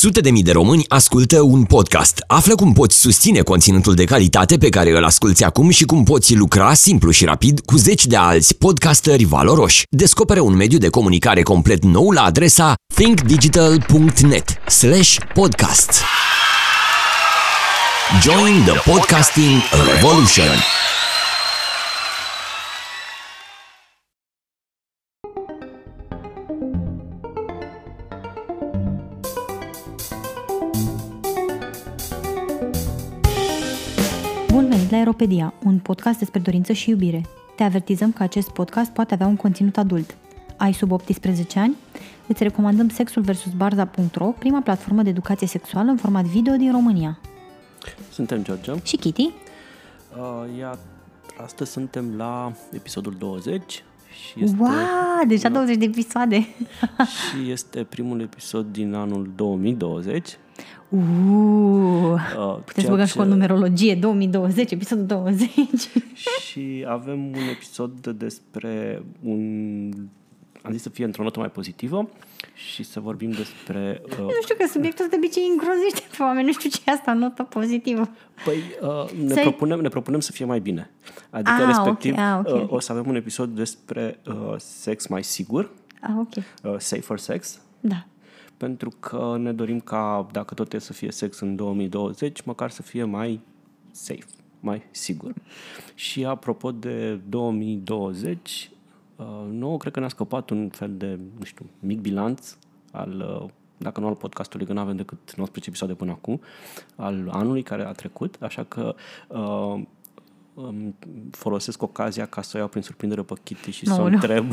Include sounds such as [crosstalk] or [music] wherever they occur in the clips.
Sute de mii de români ascultă un podcast. Află cum poți susține conținutul de calitate pe care îl asculti acum și cum poți lucra simplu și rapid cu zeci de alți podcasteri valoroși. Descoperă un mediu de comunicare complet nou la adresa thinkdigital.net slash podcast. Join the podcasting revolution! Venit la Aeropedia, un podcast despre dorință și iubire. Te avertizăm că acest podcast poate avea un conținut adult. Ai sub 18 ani? Îți recomandăm Sexul vs. Barza.ro, prima platformă de educație sexuală în format video din România. Suntem George. Și Kitty? Uh, iar astăzi suntem la episodul 20 și este, Wow, deja 20 de episoade! [laughs] și este primul episod din anul 2020. Uuu, Uh, puteți ceea băga și cu o ce- numerologie, 2020, episodul 20. Și avem un episod despre un... Am zis să fie într-o notă mai pozitivă și să vorbim despre... Uh, Nu știu că subiectul ăsta de obicei îngrozește pe oameni, nu știu ce e asta, notă pozitivă. Păi, uh, ne, Să-i- propunem, ne propunem să fie mai bine. Adică, Ah, respectiv, ok, ah, ok, uh, ok. o să avem un episod despre uh, sex mai sigur, Ah, ok, uh, safer sex, da. Pentru că ne dorim ca, dacă tot e să fie sex în 2020, măcar să fie mai safe, mai sigur. Și apropo de 2020, uh, nouă cred că ne-a scăpat un fel de, nu știu, mic bilanț al, uh, dacă nu al podcastului, că nu avem decât 19 episoade până acum, al anului care a trecut, așa că uh, îmi folosesc ocazia ca să o iau prin surprindere pe Kitty și să o Aoleu. întreb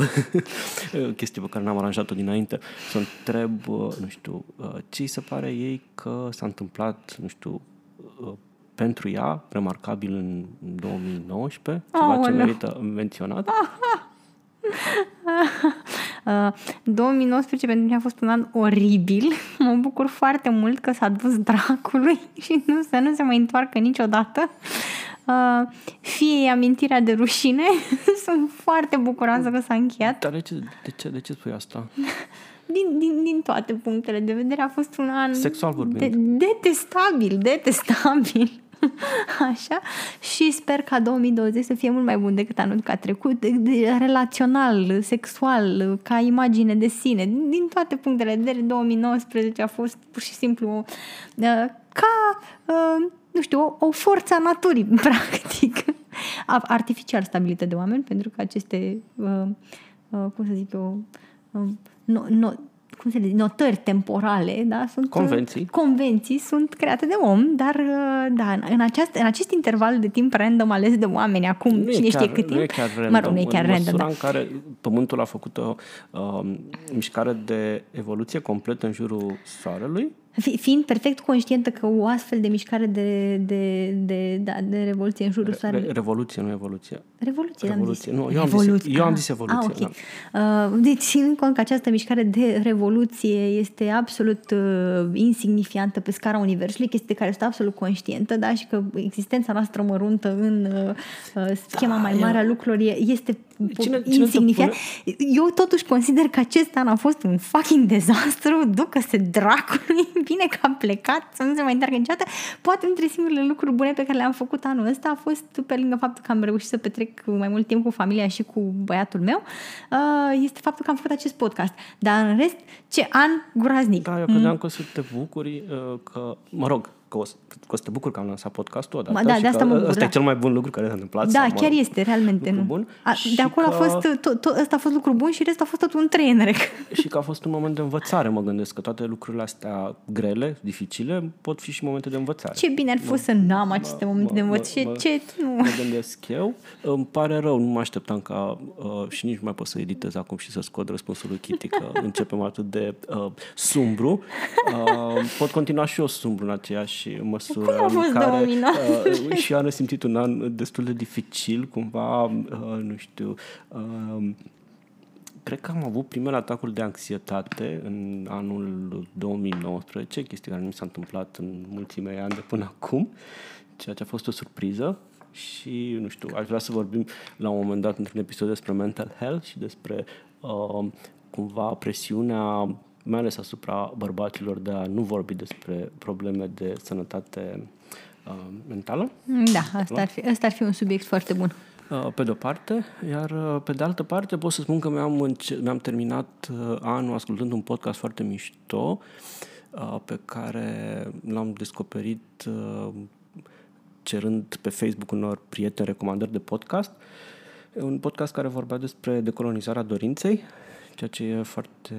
[laughs] chestii pe care n-am aranjat-o dinainte, să o întreb, uh, nu știu, uh, ce îi se pare ei că s-a întâmplat, nu știu, uh, pentru ea, remarcabil în 2019, ceva ce Aoleu. merită menționat. [laughs] Uh, 2019 pentru mine a fost un an oribil. [laughs] Mă bucur foarte mult că s-a dus dracului și nu, să nu se mai întoarcă niciodată. Uh, fie e amintirea de rușine, [laughs] sunt foarte bucuroasă că s-a încheiat. Dar de ce, de ce, de ce spui asta? Din, din, din toate punctele de vedere a fost un an Sexual vorbind. de, detestabil, detestabil. [laughs] Așa. Și sper ca 2020 să fie mult mai bun decât anul ca trecut, de, de, relațional, sexual, ca imagine de sine. Din toate punctele de vedere, 2019 a fost pur și simplu uh, ca, uh, nu știu, o, o forță a naturii, [laughs] practic. A- Artificial stabilită de oameni, pentru că aceste, uh, uh, cum să zic eu, uh, no, no, cum se zice, notări temporale, da, sunt Convenții. convenții sunt create de om, dar uh, da, în, în, aceast, în acest interval de timp random ales de oameni acum, Nu e cine chiar, știe cât timp, nu e chiar random. mă rog, nu e chiar în random, măsura da. în care Pământul a făcut o uh, mișcare de evoluție completă în jurul Soarelui, Fi- Fiind perfect conștientă că o astfel de mișcare de, de, de, da, de revoluție în jurul Re- soarelui... revoluție, nu evoluție. Revoluție, Revoluție. am zis. Nu, eu am zis- Revoluție. eu am Ah, zis evoluție, Ah, ok. Uh, deci, ținând cont că această mișcare de revoluție este absolut uh, insignifiantă pe scara Universului, chestie de care sunt absolut conștientă, da, și că existența noastră măruntă în uh, uh, schema mai mare a lucrurilor e- este Cine- cine te insignifiant. Eu totuși consider că acest an a fost un fucking dezastru, ducă-se dracului, [laughs] bine că a plecat, să nu se mai întoarcă niciodată. Poate între singurele lucruri bune pe care le-am făcut anul ăsta a fost, pe lângă faptul că am reușit să petrec mai mult timp cu familia și cu băiatul meu, uh, este faptul că am făcut acest podcast. Dar în rest, ce an groaznic. Da, eu credeam că o să te bucuri uh, că, mă rog, că o, să, că o să te bucur că am lansat podcastul odată Mă, da, și de asta că mă bucur, ăsta da. e cel mai bun lucru care s-a întâmplat. Da, sau, mă chiar rog, este, realmente. lucru Nu. bun. A, Și de acolo că- a fost, tot, tot, ăsta a fost lucru bun și restul a fost tot un trainwreck. [laughs] Și că a fost un moment de învățare, mă gândesc, că toate lucrurile astea grele, dificile, pot fi și momente de învățare. Ce bine ar fi să n-am aceste momente de învățare. mă- Ce, ce, nu. Mă gândesc eu. Îmi pare rău, nu mă așteptam ca uh, și nici nu mai pot să editez acum și să scot răspunsul lui Kitty, că [laughs] începem atât de uh, sumbru. Uh, pot continua și eu sumbru în aceeași măsură. Cum a fost în care, 2019? uh, și eu am simțit un an destul de dificil, cumva, uh, nu știu, uh, Cred că am avut primele atacuri de anxietate în anul 2019, chestie care nu mi s-a întâmplat în mulții mei ani de până acum, ceea ce a fost o surpriză și, nu știu, aș vrea să vorbim la un moment dat într-un episod despre mental health și despre uh, cumva presiunea mai ales asupra bărbaților de a nu vorbi despre probleme de sănătate uh, mentală. Da, asta ar, fi, asta ar fi un subiect foarte bun. Uh, pe de-o parte, iar uh, pe de altă parte pot să spun că mi-am, înce- mi-am terminat uh, anul ascultând un podcast foarte mișto pe care l-am descoperit cerând pe Facebook unor prieteni recomandări de podcast. Un podcast care vorbea despre decolonizarea dorinței, ceea ce e foarte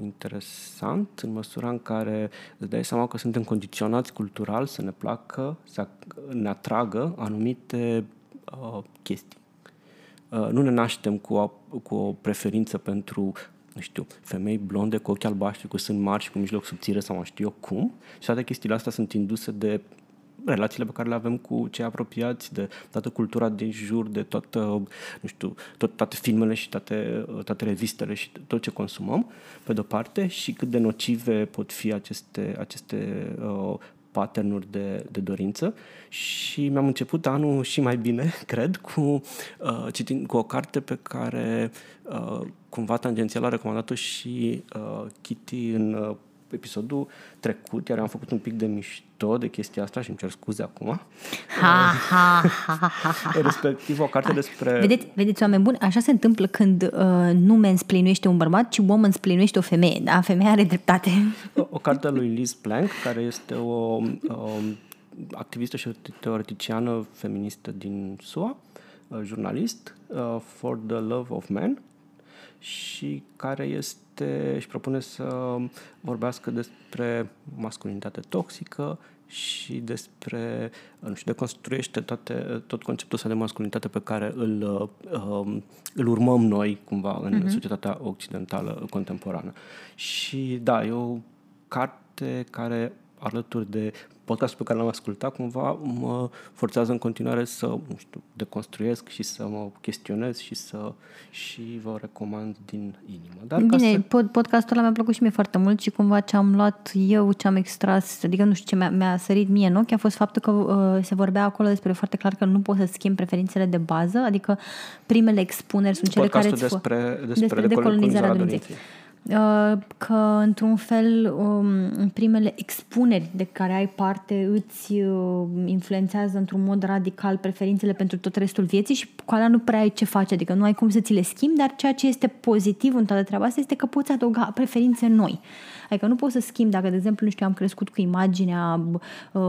interesant în măsura în care îți dai seama că suntem condiționați cultural să ne placă, să ne atragă anumite uh, chestii. Uh, nu ne naștem cu o, cu o preferință pentru nu știu, femei blonde cu ochi albaștri, cu sân mari și cu mijloc subțire sau mai știu eu cum. Și toate chestiile astea sunt induse de relațiile pe care le avem cu cei apropiați, de toată cultura din jur, de toată, nu știu, tot, toate filmele și toate, toate revistele și tot ce consumăm, pe de-o parte, și cât de nocive pot fi aceste, aceste uh, patternuri de, de dorință. Și mi-am început anul și mai bine, [laughs] cred, cu, uh, citind, cu o carte pe care uh, cumva tangențial a recomandat-o și uh, Kitty în uh, episodul trecut, iar am făcut un pic de mișto de chestia asta și îmi cer scuze acum. Ha, [laughs] ha, ha, ha, ha. Respectiv o carte despre... Vedeți, vedeți, oameni buni, așa se întâmplă când uh, nu mansplainuiește un bărbat, ci woman splainuiește o femeie, da? Femeia are dreptate. O, o carte a lui Liz Plank, care este o, o activistă și teoreticiană feministă din SUA, uh, jurnalist, uh, For the Love of Man, și care este și propune să vorbească despre masculinitate toxică și despre, nu știu, deconstruiește toate, tot conceptul ăsta de masculinitate pe care îl, um, îl urmăm noi cumva în uh-huh. societatea occidentală contemporană. Și da, e o carte care alături de podcastul pe care l-am ascultat, cumva mă forțează în continuare să, nu știu, deconstruiesc și să mă chestionez și să și vă recomand din inimă. Dar Bine, să... pod, podcastul ăla mi-a plăcut și mie foarte mult și cumva ce am luat eu, ce am extras, adică nu știu ce mi-a, mi-a sărit mie în ochi, a fost faptul că uh, se vorbea acolo despre foarte clar că nu poți să schimbi preferințele de bază, adică primele expuneri sunt cele podcastul care... despre, despre, despre decolonizarea dorinței. Uh, că într-un fel um, primele expuneri de care ai parte îți uh, influențează într-un mod radical preferințele pentru tot restul vieții și cu alea nu prea ai ce face, adică nu ai cum să ți le schimbi, dar ceea ce este pozitiv în toată treaba asta este că poți adăuga preferințe noi. Adică nu poți să schimbi, dacă, de exemplu, nu știu, am crescut cu imaginea uh,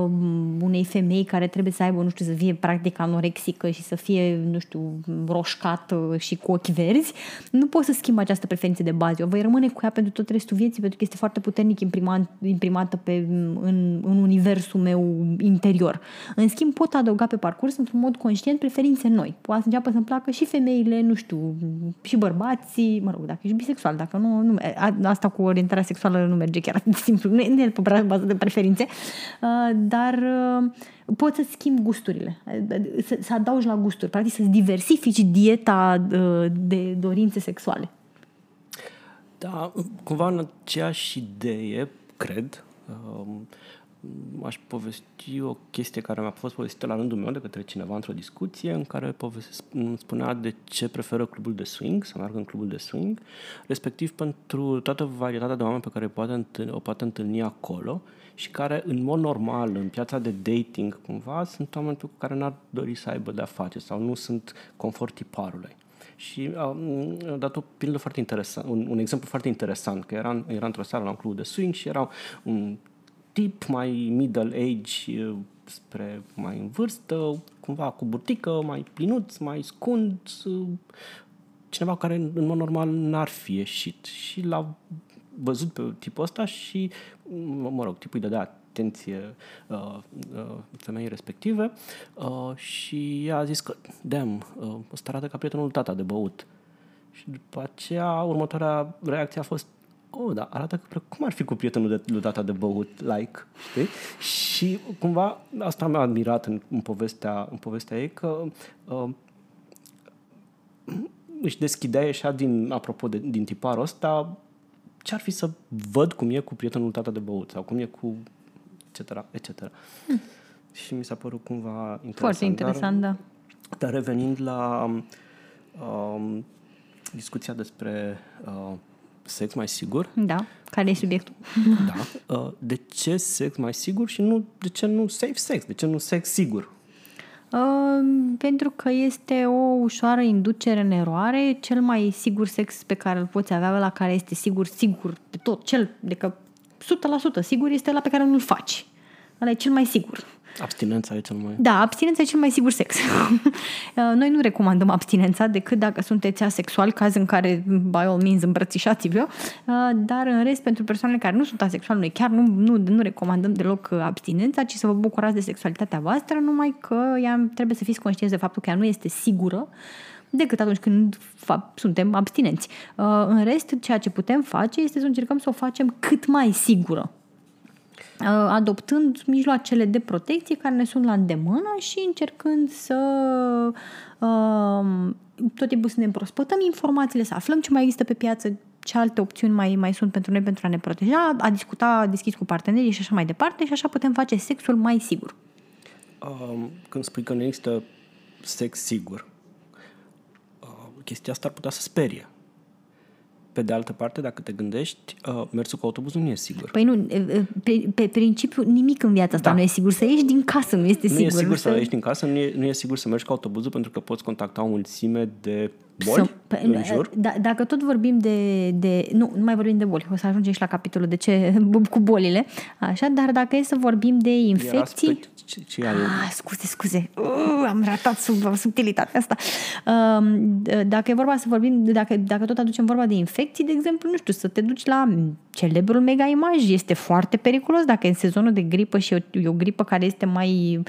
unei femei care trebuie să aibă, nu știu, să fie practic anorexică și să fie, nu știu, roșcată și cu ochi verzi, nu poți să schimbi această preferință de bază. Eu voi rămâne cu ea pentru tot restul vieții, pentru că este foarte puternic imprimat, imprimată pe, în, în universul meu interior. În schimb, pot adăuga pe parcurs, într-un mod conștient, preferințe noi. Poate să înceapă să-mi placă și femeile, nu știu, și bărbații, mă rog, dacă ești bisexual, dacă nu, nu asta cu orientarea sexuală nu merge chiar atât de simplu, nu e pe bază de preferințe, uh, dar uh, poți să schimbi gusturile, să, să adaugi la gusturi, practic să-ți diversifici dieta uh, de dorințe sexuale. Da, cumva în aceeași idee, cred, um, aș povesti o chestie care mi-a fost povestită la rândul meu de către cineva într-o discuție în care spunea de ce preferă clubul de swing, să meargă în clubul de swing, respectiv pentru toată varietatea de oameni pe care poate întâlni, o poate întâlni acolo și care, în mod normal, în piața de dating, cumva, sunt oameni cu care n-ar dori să aibă de-a face sau nu sunt confort tiparului. Și am dat o pildă foarte interesant, un, un exemplu foarte interesant, că era, era într-o seară la un club de swing și era un tip mai middle age spre mai în vârstă, cumva cu burtică, mai plinuț, mai scund, cineva care în mod normal n-ar fi ieșit. Și l-a văzut pe tipul ăsta și, mă rog, tipul îi dădea atenție uh, uh, femeii respective uh, și ea a zis că, damn, uh, ăsta arată ca prietenul tata de băut. Și după aceea, următoarea reacție a fost, oh, da, arată că cum ar fi cu prietenul de, lui tata de băut, like, știi? Și cumva asta mi-a admirat în, în, povestea, în povestea ei, că uh, își deschidea așa din, apropo de, din tiparul ăsta, ce ar fi să văd cum e cu prietenul tata de băut sau cum e cu etc., etc. Hmm. Și mi s-a părut cumva interesant. Foarte interesant, dar, da. Dar revenind la um, discuția despre uh, sex mai sigur. Da, care e subiectul? [laughs] Da. Uh, De ce sex mai sigur și nu de ce nu safe sex? De ce nu sex sigur? Uh, pentru că este o ușoară inducere în eroare. Cel mai sigur sex pe care îl poți avea, la care este sigur, sigur de tot, cel, de că 100% sigur este la pe care nu-l faci. Ăla e cel mai sigur. Abstinența e cel mai... Da, abstinența e cel mai sigur sex. Uh, [laughs] Noi nu recomandăm abstinența decât dacă sunteți asexual, caz în care, by all means, îmbrățișați-vă. Uh, Dar, în rest, pentru persoanele care nu sunt asexuale, noi chiar nu, nu, nu recomandăm deloc uh, abstinența, ci să vă bucurați de sexualitatea voastră, numai că ea trebuie să fiți conștienți de faptul că ea nu este sigură decât atunci când fa- suntem abstinenți. Uh, În rest, ceea ce putem face este să încercăm să o facem cât mai sigură uh, adoptând mijloacele de protecție care ne sunt la îndemână și încercând să uh, tot timpul să ne împrospătăm informațiile, să aflăm ce mai există pe piață, ce alte opțiuni mai, mai sunt pentru noi pentru a ne proteja, a discuta deschis cu partenerii și așa mai departe și așa putem face sexul mai sigur. Um, când spui că nu există sex sigur, uh, chestia asta ar putea să sperie. Pe de altă parte, dacă te gândești, uh, mersul cu autobuzul nu e sigur. Păi nu, pe, pe principiu nimic în viața asta Da. nu e sigur. Să ieși din casă nu este Nu sigur. e sigur să ieși din casă, nu e, nu e sigur să mergi cu autobuzul pentru că poți contacta o mulțime de boli Să- pe- în jur. Da, dacă tot vorbim de, de... Nu, nu mai vorbim de boli. O să ajungem și la capitolul de ce [laughs] cu bolile. Așa, dar dacă e să vorbim de Era infecții... spe- ce, ce ai? Ah, scuze, scuze. Uh, am ratat sub subtilitatea asta. Um, d- dacă e vorba să vorbim, dacă, dacă tot aducem vorba de infecții, de exemplu, nu știu, să te duci la celebrul mega imaj este foarte periculos dacă e în sezonul de gripă și e o, e o gripă care este mai uh,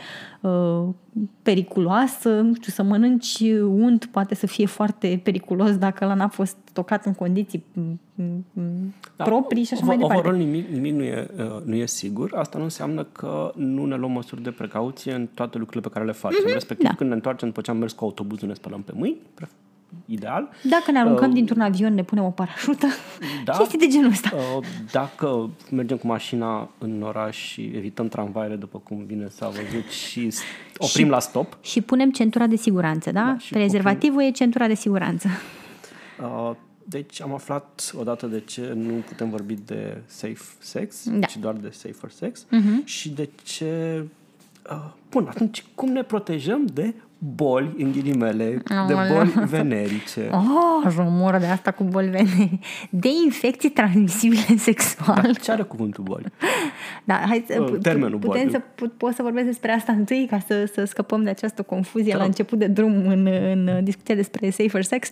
periculoasă, nu știu, să mănânci unt poate să fie foarte periculos dacă ăla n-a fost tocat în condiții m, m, proprii și așa mai departe. Overall, nimic, nimic nu, e, uh, nu e sigur. Asta nu înseamnă că nu ne luăm măsuri de precauție în toate lucrurile pe care le facem. Mm-hmm, Respectiv, da. când ne întoarcem după ce am mers cu autobuzul, ne spălăm pe mâini, pref- ideal. Dacă ne aruncăm dintr-un avion, ne punem o parașută, [laughs] Da. chestii de genul ăsta. Uh, Dacă mergem cu mașina în oraș și evităm tramvaiele, după cum bine s-a văzut, și s- oprim la stop, Și punem centura de siguranță, da? da și Prezervativul e centura de siguranță. Uh, Deci am aflat odată de ce nu putem vorbi de safe sex, Da. ci doar de safer sex uh-huh. și de ce... Uh, bun, atunci cum ne protejăm de boli, în ghilimele, de Aoleu. boli venerice? [laughs] Oh, rumoră de asta cu boli venere. De infecții transmisibile sexual. Ce are cuvântul boli? [laughs] Da, hai să, Uh, pu- termenul putem boli. să pu- pot să vorbesc despre asta întâi ca să, să scăpăm de această confuzie Da. la început de drum în, în discuția despre safer sex.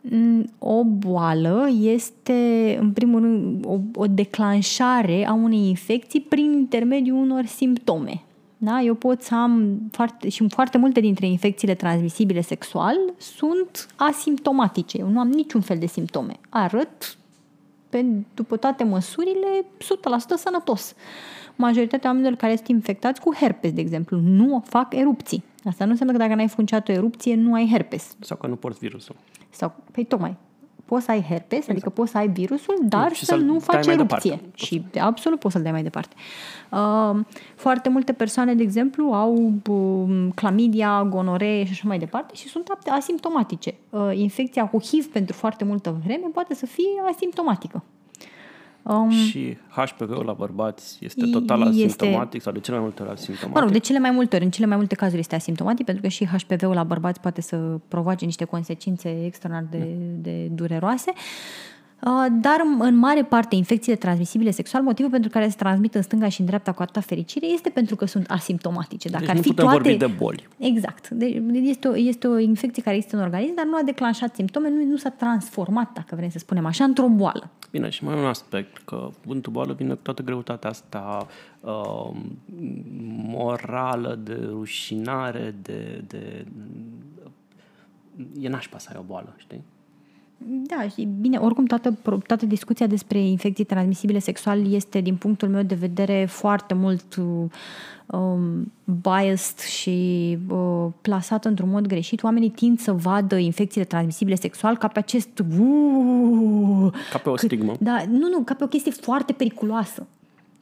Mm, O boală este, în primul rând, o, o declanșare a unei infecții prin intermediul unor simptome. Da? Eu pot să am foarte, și foarte multe dintre infecțiile transmisibile sexual sunt asimptomatice. Eu nu am niciun fel de simptome. Arăt pe, după toate măsurile, 100% sănătos. Majoritatea oamenilor care sunt infectați cu herpes, de exemplu, nu fac erupții. Asta nu înseamnă că dacă n-ai funcțat o erupție, nu ai herpes. Sau că nu porți virusul. Sau, păi tocmai, poți să ai herpes, adică poți să ai virusul, dar și să să-l nu dai faci mai erupție. departe. Și absolut poți să-l dai mai departe. Uh, foarte multe persoane, de exemplu, au um, clamidia, gonoree și așa mai departe și sunt apte- asimptomatice. Uh, infecția cu HIV pentru foarte multă vreme poate să fie asimptomatică. Um, Și HPV-ul la bărbați este total Este- asimptomatic sau de cele mai multe ori asimptomatic? Mă rog, de cele mai multe ori, în cele mai multe cazuri este asimptomatic, pentru că și HPV-ul la bărbați poate să provoace niște consecințe extraordinar de, de dureroase. Uh, Dar în mare parte infecțiile transmisibile sexual, motivul pentru care se transmit în stânga și în dreapta cu atâta fericire este pentru că sunt asimptomatice. Dacă Deci ar nu fi putem toate... vorbi de boli. Exact. Deci este, o, este o infecție care există în organism, dar nu a declanșat simptome, nu, nu s-a transformat, dacă vrem să spunem așa, într-o boală. Bine, și mai e un aspect, că cuvântul boală vine cu toată greutatea asta uh, morală, de rușinare, de, de... E nașpa să ai o boală, știi? Da, și bine, oricum toată, pro- toată discuția despre infecții transmisibile sexual este, din punctul meu de vedere, foarte mult um, biased și uh, plasată într-un mod greșit. Oamenii tind să vadă infecțiile transmisibile sexual ca pe acest... Uh, Ca pe o stigmă. da, nu, nu, ca pe o chestie foarte periculoasă.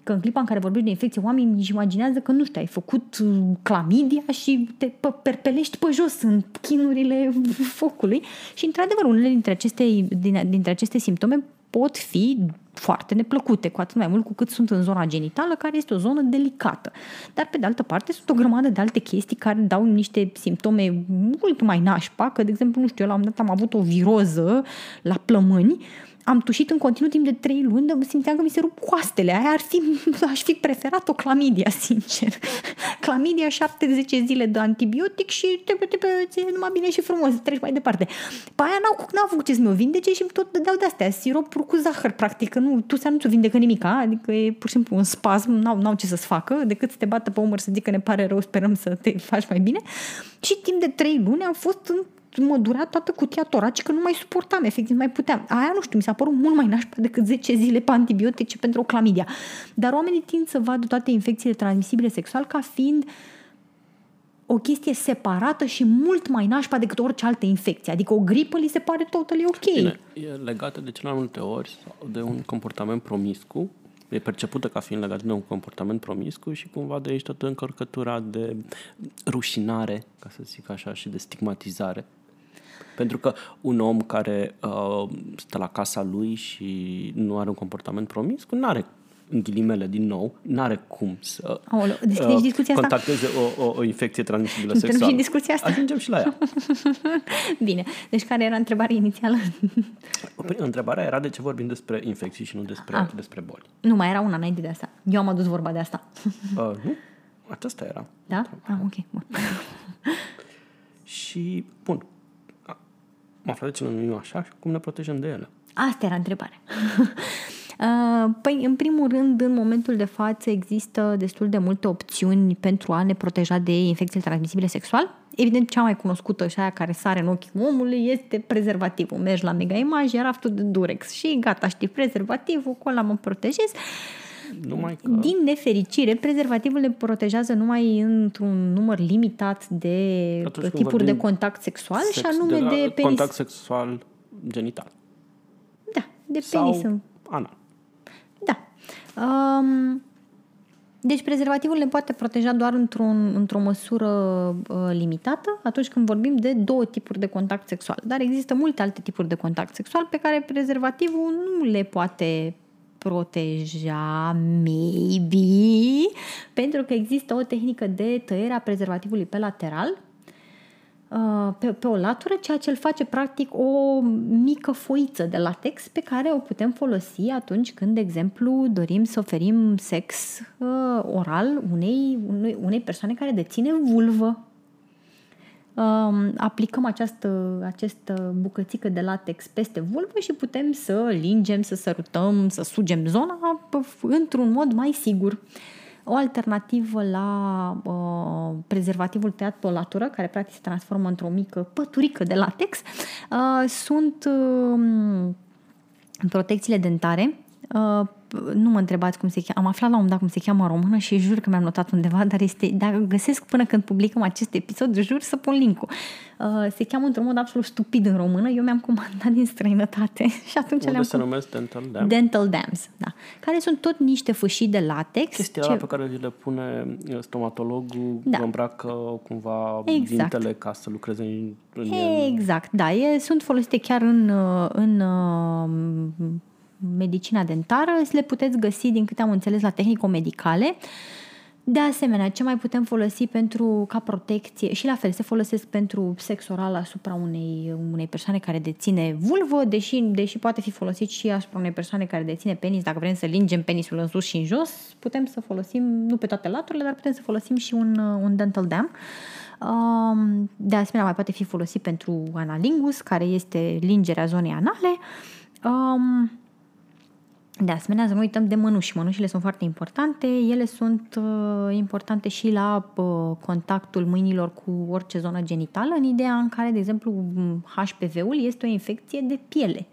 Că în clipa în care vorbești de infecție, oamenii își imaginează că, nu știu, ai făcut uh, clamidia și te perpelești pe jos în chinurile [laughs] focului. Și, într-adevăr, unele dintre aceste, dintre aceste simptome pot fi foarte neplăcute, cu atât mai mult cu cât sunt în zona genitală, care este o zonă delicată. Dar, pe de altă parte, sunt o grămadă de alte chestii care dau niște simptome mult mai nașpa, că, de exemplu, nu știu, eu la un dat am avut o viroză la plămâni, am tușit în continuu timp de trei luni, dar simțeam că mi se rup coastele. Aia ar fi, [laughs] aș fi preferat o clamidia, sincer. [laughs] clamidia 70 zile de antibiotic și te, te, te, numai bine și frumos, treci mai departe. Pe aia n-au, n-au făcut ce să mi-o vindece și tot dădeau de-astea, siropuri cu zahăr, practic, că nu, tu nu-ți vindecă nimic, adică e pur și simplu un spasm, n-au, n-au ce să-ți facă, decât să te bată pe umăr să zică ne pare rău, sperăm să te faci mai bine. Și timp de trei luni am fost în mă durea toată cutia toracică, nu mai suportam, efectiv, mai puteam. Aia, nu știu, mi s-a părut mult mai nașpa decât 10 zile pe antibiotice pentru o clamidia. Dar oamenii tind să vadă toate infecțiile transmisibile sexual ca fiind o chestie separată și mult mai nașpa decât orice altă infecție. Adică o gripă li se pare totally ok. Bine, e legată de cel mai multe ori de un comportament promiscu e percepută ca fiind legată de un comportament promiscu și cumva de aici toată încărcătura de rușinare, ca să zic așa, și de stigmatizare pentru că un om care uh, stă la casa lui și nu are un comportament promis, nu are în ghilimele din nou, nu are cum să Aoleu, uh, discuția contacteze asta? o, o, o infecție transmisibilă sexuală. și discuția asta. Ajungem și la ea. [laughs] Bine. Deci care era întrebarea inițială? [laughs] Păi, întrebarea era de ce vorbim despre infecții și nu despre, ah. despre boli. Nu, mai era una înainte de asta. Eu am adus vorba de asta. Uh, nu? Aceasta era. Da? Ah, ok. Bun. [laughs] și, bun, am aflat de ce ne numim așa și cum ne protejăm de ele. Asta era întrebarea. [laughs] Uh, păi, în primul rând, în momentul de față există destul de multe opțiuni pentru a ne proteja de infecțiile transmisibile sexual. Evident, cea mai cunoscută și aia care sare în ochii omului este prezervativul. Mergi la Mega Image, iar de Durex și gata, știi, prezervativul, cu ăla mă protejez. Numai că... Din nefericire, prezervativul ne protejează numai într-un număr limitat de Atunci tipuri de contact sexual sex, și anume de, de penis. Contact sexual genital. Da, de Sau penis. anal. Da. Um, deci prezervativul ne poate proteja doar într-un, într-o măsură uh, limitată atunci când vorbim de două tipuri de contact sexual. Dar există multe alte tipuri de contact sexual pe care prezervativul nu le poate proteja, maybe, pentru că există o tehnică de tăiere a prezervativului pe lateral, uh, pe, pe o latură, ceea ce îl face practic o mică foiță de latex pe care o putem folosi atunci când, de exemplu, dorim să oferim sex uh, oral unei, unei, unei persoane care deține vulvă. um, aplicăm această, această bucățică de latex peste vulvă și putem să lingem, să sărutăm, să sugem zona într-un mod mai sigur. O alternativă la uh, prezervativul tăiat pe o latură, care practic se transformă într-o mică păturică de latex, uh, sunt uh, protecțiile dentare uh, nu mă întrebați cum se cheamă, am aflat la un dat cum se cheamă în română și jur că mi-am notat undeva, dar este, dacă găsesc până când publicăm acest episod, jur să pun link-ul. Uh, se cheamă într-un mod absolut stupid în română, eu mi-am comandat din străinătate [laughs] și atunci Unde le-am... se numesc Dental Dams? Dental Dams, da. Care sunt tot niște fâșii de latex. Chestia ce... pe care le pune uh, stomatologul, da. îmbracă cumva exact. dintele ca să lucreze în, în Exact, da. E, sunt folosite chiar în, uh, în, în medicina dentară, le puteți găsi, din câte am înțeles, la tehnico-medicale. De asemenea, ce mai putem folosi pentru ca protecție și la fel se folosesc pentru sex oral asupra unei, unei persoane care deține vulvă, deși, deși poate fi folosit și asupra unei persoane care deține penis, dacă vrem să lingem penisul în sus și în jos, putem să folosim, nu pe toate laturile, dar putem să folosim și un, un dental dam. Um, de asemenea, mai poate fi folosit pentru analingus, care este lingerea zonei anale. Um, de asemenea, să nu uităm de mănuși. Mănușile sunt foarte importante. Ele sunt uh, importante și la uh, contactul mâinilor cu orice zonă genitală, în ideea în care, de exemplu, HPV-ul este o infecție de piele.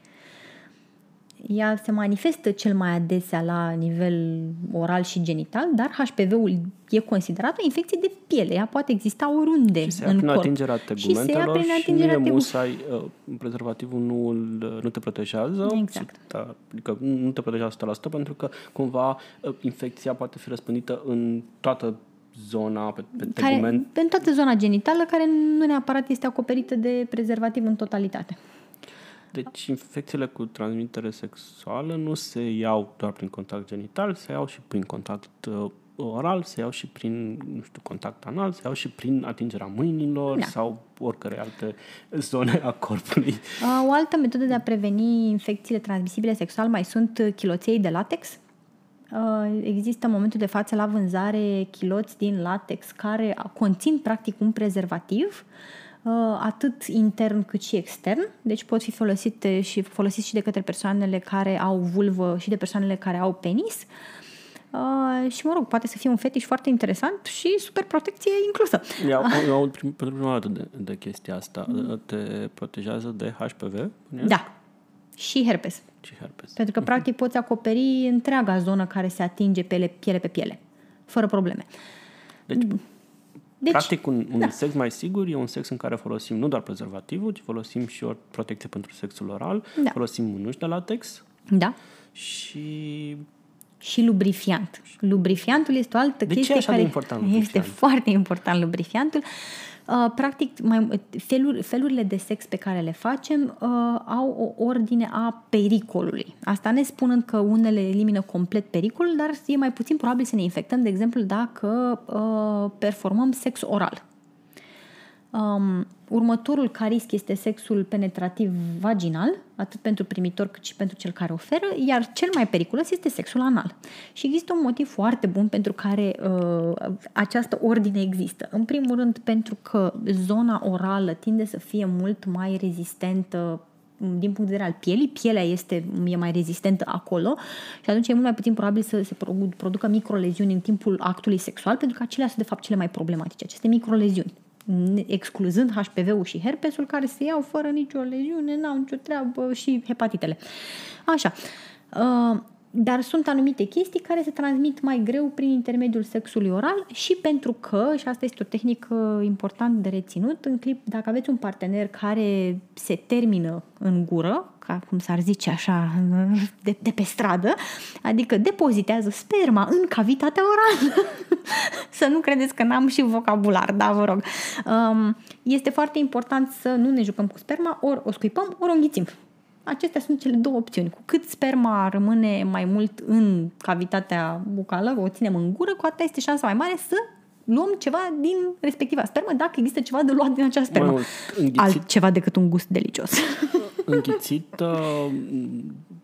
Ea se manifestă cel mai adesea la nivel oral și genital, dar HPV-ul e considerat o infecție de piele. Ea poate exista oriunde Și se ia în prin corp. atingerea Și se ia tegumentelor prin și, atingerea nu e tegu- musai, uh, prezervativul nu, îl- nu te protejează. Exact. Da, adică nu te protejează 100% pentru că cumva uh, infecția poate fi răspândită în toată zona, pe, pe care, tegument. în toată zona genitală, care nu neapărat este acoperită de prezervativ în totalitate. Deci infecțiile cu transmitere sexuală nu se iau doar prin contact genital, se iau și prin contact uh, oral, se iau și prin, nu știu, contact anal, se iau și prin atingerea mâinilor Da. sau oricărei alte zone a corpului. Uh, O altă metodă de a preveni infecțiile transmisibile sexual mai sunt uh, chiloței de latex. Uh, Există în momentul de față la vânzare chiloți din latex care conțin practic un prezervativ uh, atât intern cât și extern, deci pot fi folosite și folosiți și de către persoanele care au vulvă și de persoanele care au penis. Uh, și mă rog, poate să fie un fetiș foarte interesant și super protecție inclusă. Eu, [laughs] eu aud prim, pentru prima dată de, de chestia asta. Te protejează de HPV? bănuiesc? Da. Și herpes. Și herpes. Pentru că, practic, poți acoperi întreaga zonă care se atinge piele, piele pe piele, fără probleme. Deci, Deci, practic, un, un da. sex mai sigur e un sex în care folosim nu doar prezervativul, ci folosim și o protecție pentru sexul oral, Da. folosim mânuși de latex da. și Și lubrifiant. Lubrifiantul este o altă De ce chestie e așa de care important este lubrifiant? foarte important lubrifiantul. Uh, practic, mai, feluri, felurile de sex pe care le facem uh, au o ordine a pericolului. Asta ne spunând că unele elimină complet pericolul, dar e mai puțin probabil să ne infectăm, de exemplu, dacă uh, performăm sex oral. Um, următorul ca risc este sexul penetrativ vaginal, atât pentru primitor cât și pentru cel care oferă, iar cel mai periculos este sexul anal. Și există un motiv foarte bun pentru care uh, această ordine există. În primul rând pentru că zona orală tinde să fie mult mai rezistentă din punct de vedere al pielii, pielea este, e mai rezistentă acolo și atunci e mult mai puțin probabil să se produ- producă microleziuni în timpul actului sexual, pentru că acelea sunt de fapt cele mai problematice, aceste microleziuni excluzând HPV-ul și herpesul, care se iau fără nicio leziune, n-au nicio treabă și hepatitele. Așa. Uh, dar sunt anumite chestii care se transmit mai greu prin intermediul sexului oral și pentru că, și asta este o tehnică important de reținut, în clip, dacă aveți un partener care se termină în gură, ca cum s-ar zice așa, de, de pe stradă, adică depozitează sperma în cavitatea orală. [laughs] să nu credeți că n-am și vocabular, da, vă rog. Um, este foarte important să nu ne jucăm cu sperma, ori o scuipăm, ori o înghițim. Acestea sunt cele două opțiuni. Cu cât sperma rămâne mai mult în cavitatea bucală, o ținem în gură, cu atât este șansa mai mare să luăm ceva din respectiva spermă, dacă există ceva de luat din acea spermă. Mai mult, înghițit. Altceva decât un gust delicios. [laughs] înghițit, uh,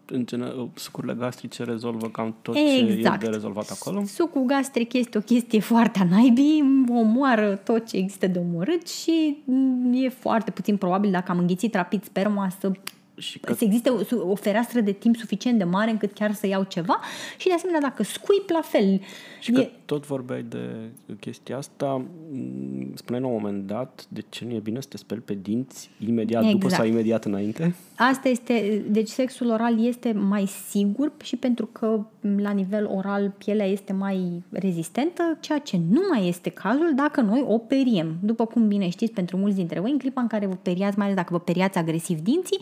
în general, sucurile gastrice rezolvă cam tot ce Exact. e de rezolvat acolo. Sucul gastric este o chestie foarte a naibii, omoară tot ce există de omorât și mm, e foarte puțin probabil dacă am înghițit rapid sperma să Și că să existe o, o fereastră de timp suficient de mare încât chiar să iau ceva și de asemenea dacă scuip la fel. Și că tot vorbeai de chestia asta, m, spuneai la un moment dat de ce nu e bine să te speli pe dinți imediat după Exact. sau imediat înainte. Asta este, deci sexul oral este mai sigur și pentru că la nivel oral pielea este mai rezistentă, ceea ce nu mai este cazul dacă noi o periem. După cum bine știți, pentru mulți dintre voi, în clipa în care vă periați, mai ales dacă vă periați agresiv dinții,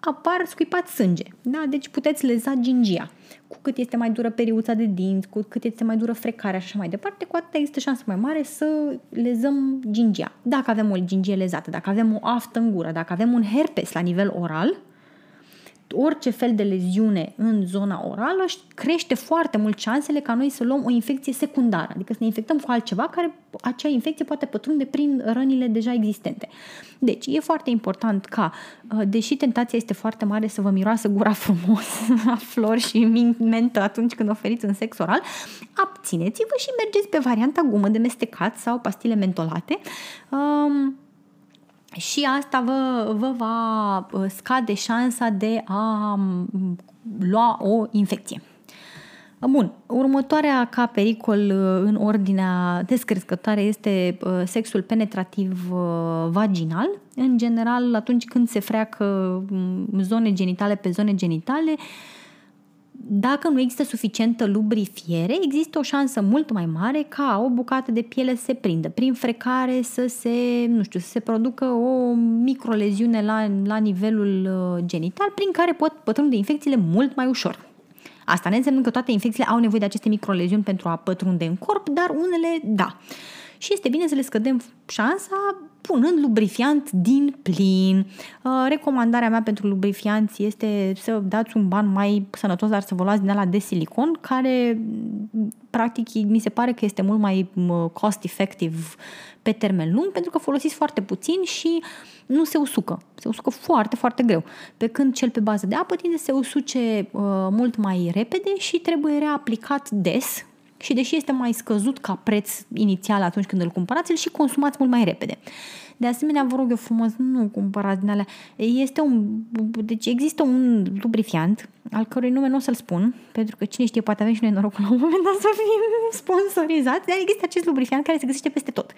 apar scuipat sânge. Da? Deci puteți leza gingia. Cu cât este mai dură periuța de dinți, cu cât este mai dură frecarea și așa mai departe, cu atât există șansă mai mare să lezăm gingia. Dacă avem o gingie lezată, dacă avem o aftă în gură, dacă avem un herpes la nivel oral, orice fel de leziune în zona orală crește foarte mult șansele ca noi să luăm o infecție secundară, adică să ne infectăm cu altceva care acea infecție poate pătrunde prin rănile deja existente. Deci e foarte important ca, deși tentația este foarte mare să vă miroasă gura frumos [laughs] a flori și mentă atunci când oferiți un sex oral, abțineți-vă și mergeți pe varianta gumă de mestecat sau pastile mentolate. Um, și asta vă, vă va scade șansa de a lua o infecție. Bun, următoarea ca pericol uh, în ordinea descrescătoare este uh, sexul penetrativ uh, vaginal. În general, atunci când se freacă mm, zone genitale pe zone genitale, dacă nu există suficientă lubrifiere, există o șansă mult mai mare ca o bucată de piele să se prindă. Prin frecare să se, nu știu, să se producă o microleziune la, la nivelul genital, prin care pot pătrunde infecțiile mult mai ușor. Asta ne înseamnă că toate infecțiile au nevoie de aceste microleziuni pentru a pătrunde în corp, dar unele da. Și este bine să le scădem șansa punând lubrifiant din plin. Uh, recomandarea mea pentru lubrifianți este să dați un ban mai sănătos, dar să vă luați din ala de silicon, care practic mi se pare că este mult mai cost effective pe termen lung, pentru că folosiți foarte puțin și nu se usucă. Se usucă foarte, foarte greu. Pe când cel pe bază de apă tinde să se usuce uh, mult mai repede și trebuie reaplicat des, și deși este mai scăzut ca preț inițial atunci când îl cumpărați, îl și consumați mult mai repede. De asemenea, vă rog eu frumos, nu cumpărați din alea. Este un, deci există un lubrifiant al cărui nume nu o să-l spun, pentru că cine știe, poate avem și noi norocul la un moment dat să fim [laughs] sponsorizați, dar există acest lubrifiant care se găsește peste tot.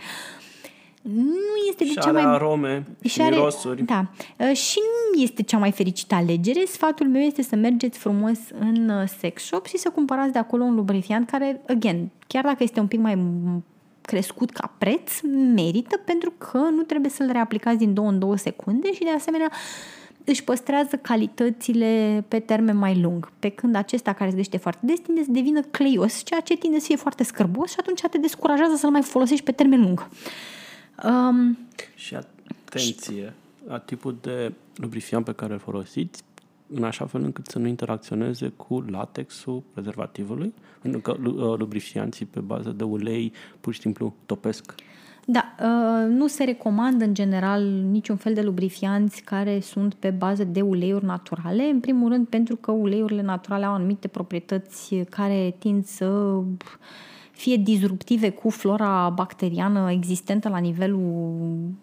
Nu este de și cea mai... arome și are, mirosuri. Da. Uh, și nu este cea mai fericită alegere. Sfatul meu este să mergeți frumos în uh, sex shop și să cumpărați de acolo un lubrifiant care, again, chiar dacă este un pic mai crescut ca preț, merită pentru că nu trebuie să-l reaplicați din două în două secunde și de asemenea își păstrează calitățile pe termen mai lung. Pe când acesta care se găsește foarte des tinde să devină cleios, ceea ce tinde să fie foarte scârbos și atunci te descurajează să-l mai folosești pe termen lung. Um, și atenție, a tipul de lubrifiant pe care îl folosiți în așa fel încât să nu interacționeze cu latexul prezervativului, pentru că uh, lubrifianții pe bază de ulei pur și simplu topesc. Da, uh, nu se recomandă în general niciun fel de lubrifianți care sunt pe bază de uleiuri naturale, în primul rând pentru că uleiurile naturale au anumite proprietăți care tind să fie disruptive cu flora bacteriană existentă la nivelul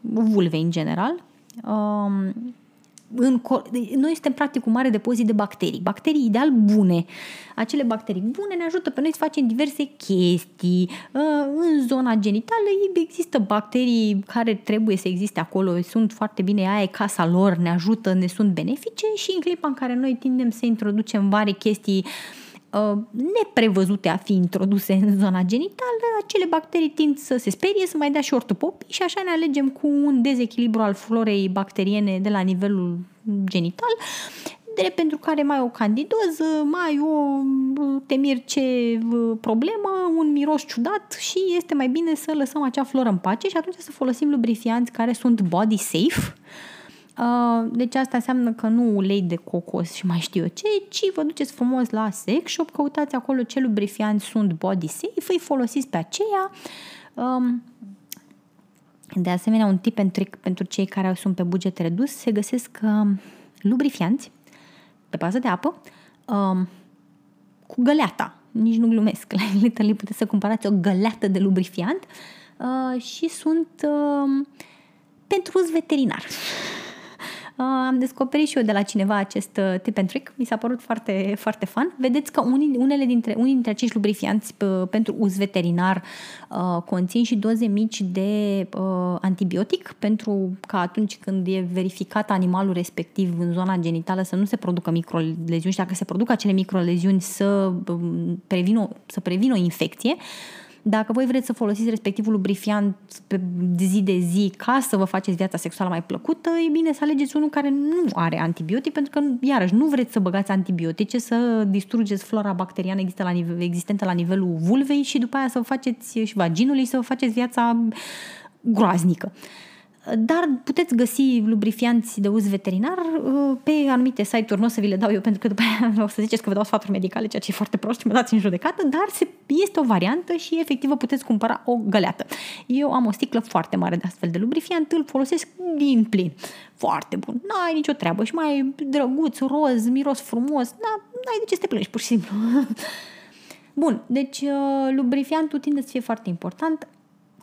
vulvei în general. Um, în noi suntem practic un mare depozit de bacterii. Bacterii ideal bune. Acele bacterii bune ne ajută pe noi să facem diverse chestii. Uh, în zona genitală există bacterii care trebuie să existe acolo, sunt foarte bine, aia e casa lor, ne ajută, ne sunt benefice și în clipa în care noi tindem să introducem vari chestii uh, Uh, neprevăzute a fi introduse în zona genitală, acele bacterii tind să se sperie, să mai dea și ortopopii și așa ne alegem cu un dezechilibru al florei bacteriene de la nivelul genital, de pentru care mai o candidoză, mai o temir ce problemă, un miros ciudat și este mai bine să lăsăm acea floră în pace și atunci să folosim lubrifianți care sunt body safe, Uh, deci asta înseamnă că nu ulei de cocos și mai știu eu ce, ci vă duceți frumos la sex shop, căutați acolo ce lubrifianți sunt body safe, îi folosiți pe aceea. Um, de asemenea, un tip and trick pentru cei care sunt pe buget redus, se găsesc um, lubrifianți pe bază de apă um, cu găleata. Nici nu glumesc. [laughs] La Little puteți să cumpărați o găleată de lubrifiant uh, și sunt uh, pentru uz veterinar. [laughs] Uh, am descoperit și eu de la cineva acest uh, tip and trick. Mi s-a părut foarte, foarte fun. Vedeți că unii, unele dintre, unii dintre acești lubrifianți uh, pentru uz veterinar conțin și doze mici de antibiotic pentru că atunci când e verificat animalul respectiv în zona genitală să nu se producă microleziuni și dacă se produc acele microleziuni să um, prevină, să prevină o infecție. Dacă voi vreți să folosiți respectivul lubrifiant pe zi de zi ca să vă faceți viața sexuală mai plăcută, e bine să alegeți unul care nu are antibiotic, pentru că, iarăși, nu vreți să băgați antibiotice, să distrugeți flora bacteriană există la nivel, existentă la nivelul vulvei și după aia să vă faceți și vaginului să vă faceți viața groaznică. Uh, dar puteți găsi lubrifianți de uz veterinar uh, pe anumite site-uri, nu o să vi le dau eu pentru că după aia [laughs] o să ziceți că vă dau sfaturi medicale, ceea ce e foarte prost și mă dați în judecată, dar se, este o variantă și efectiv vă puteți cumpăra o găleată. Eu am o sticlă foarte mare de astfel de lubrifiant, îl folosesc din plin. Foarte bun, n-ai nicio treabă și mai drăguț, roz, miros frumos, n-ai de ce să te plângi, pur și simplu. [laughs] Bun, deci uh, lubrifiantul tinde să fie foarte important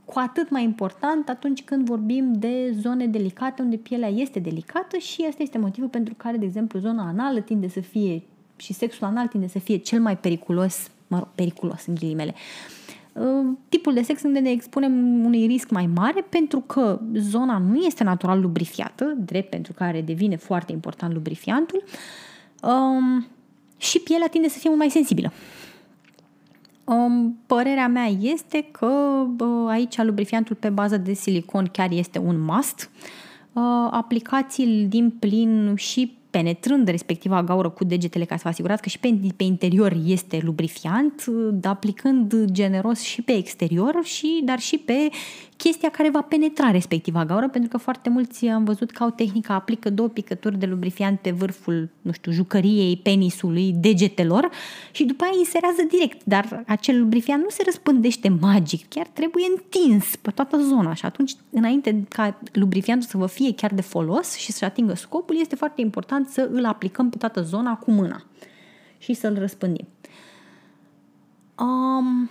cu atât mai important atunci când vorbim de zone delicate, unde pielea este delicată și asta este motivul pentru care, de exemplu, zona anală tinde să fie și sexul anal tinde să fie cel mai periculos mă rog, periculos în ghilimele. Uh, tipul de sex unde ne expunem unui risc mai mare pentru că zona nu este natural lubrifiată, drept pentru care devine foarte important lubrifiantul, um, și pielea tinde să fie mult mai sensibilă. Um, părerea mea este că uh, aici lubrifiantul pe bază de silicon chiar este un must. Uh, aplicați-l din plin și penetrând respectiva gaură cu degetele ca să vă asigurați că și pe, pe interior este lubrifiant, aplicând generos și pe exterior, și, dar și pe chestia care va penetra respectiva gaură, pentru că foarte mulți am văzut că au tehnica, aplică două picături de lubrifiant pe vârful, nu știu, jucăriei, penisului, degetelor și după aia inserează direct, dar acel lubrifiant nu se răspândește magic, chiar trebuie întins pe toată zona și atunci, înainte ca lubrifiantul să vă fie chiar de folos și să atingă scopul, este foarte important să îl aplicăm pe toată zona cu mâna și să-l răspândim. Um,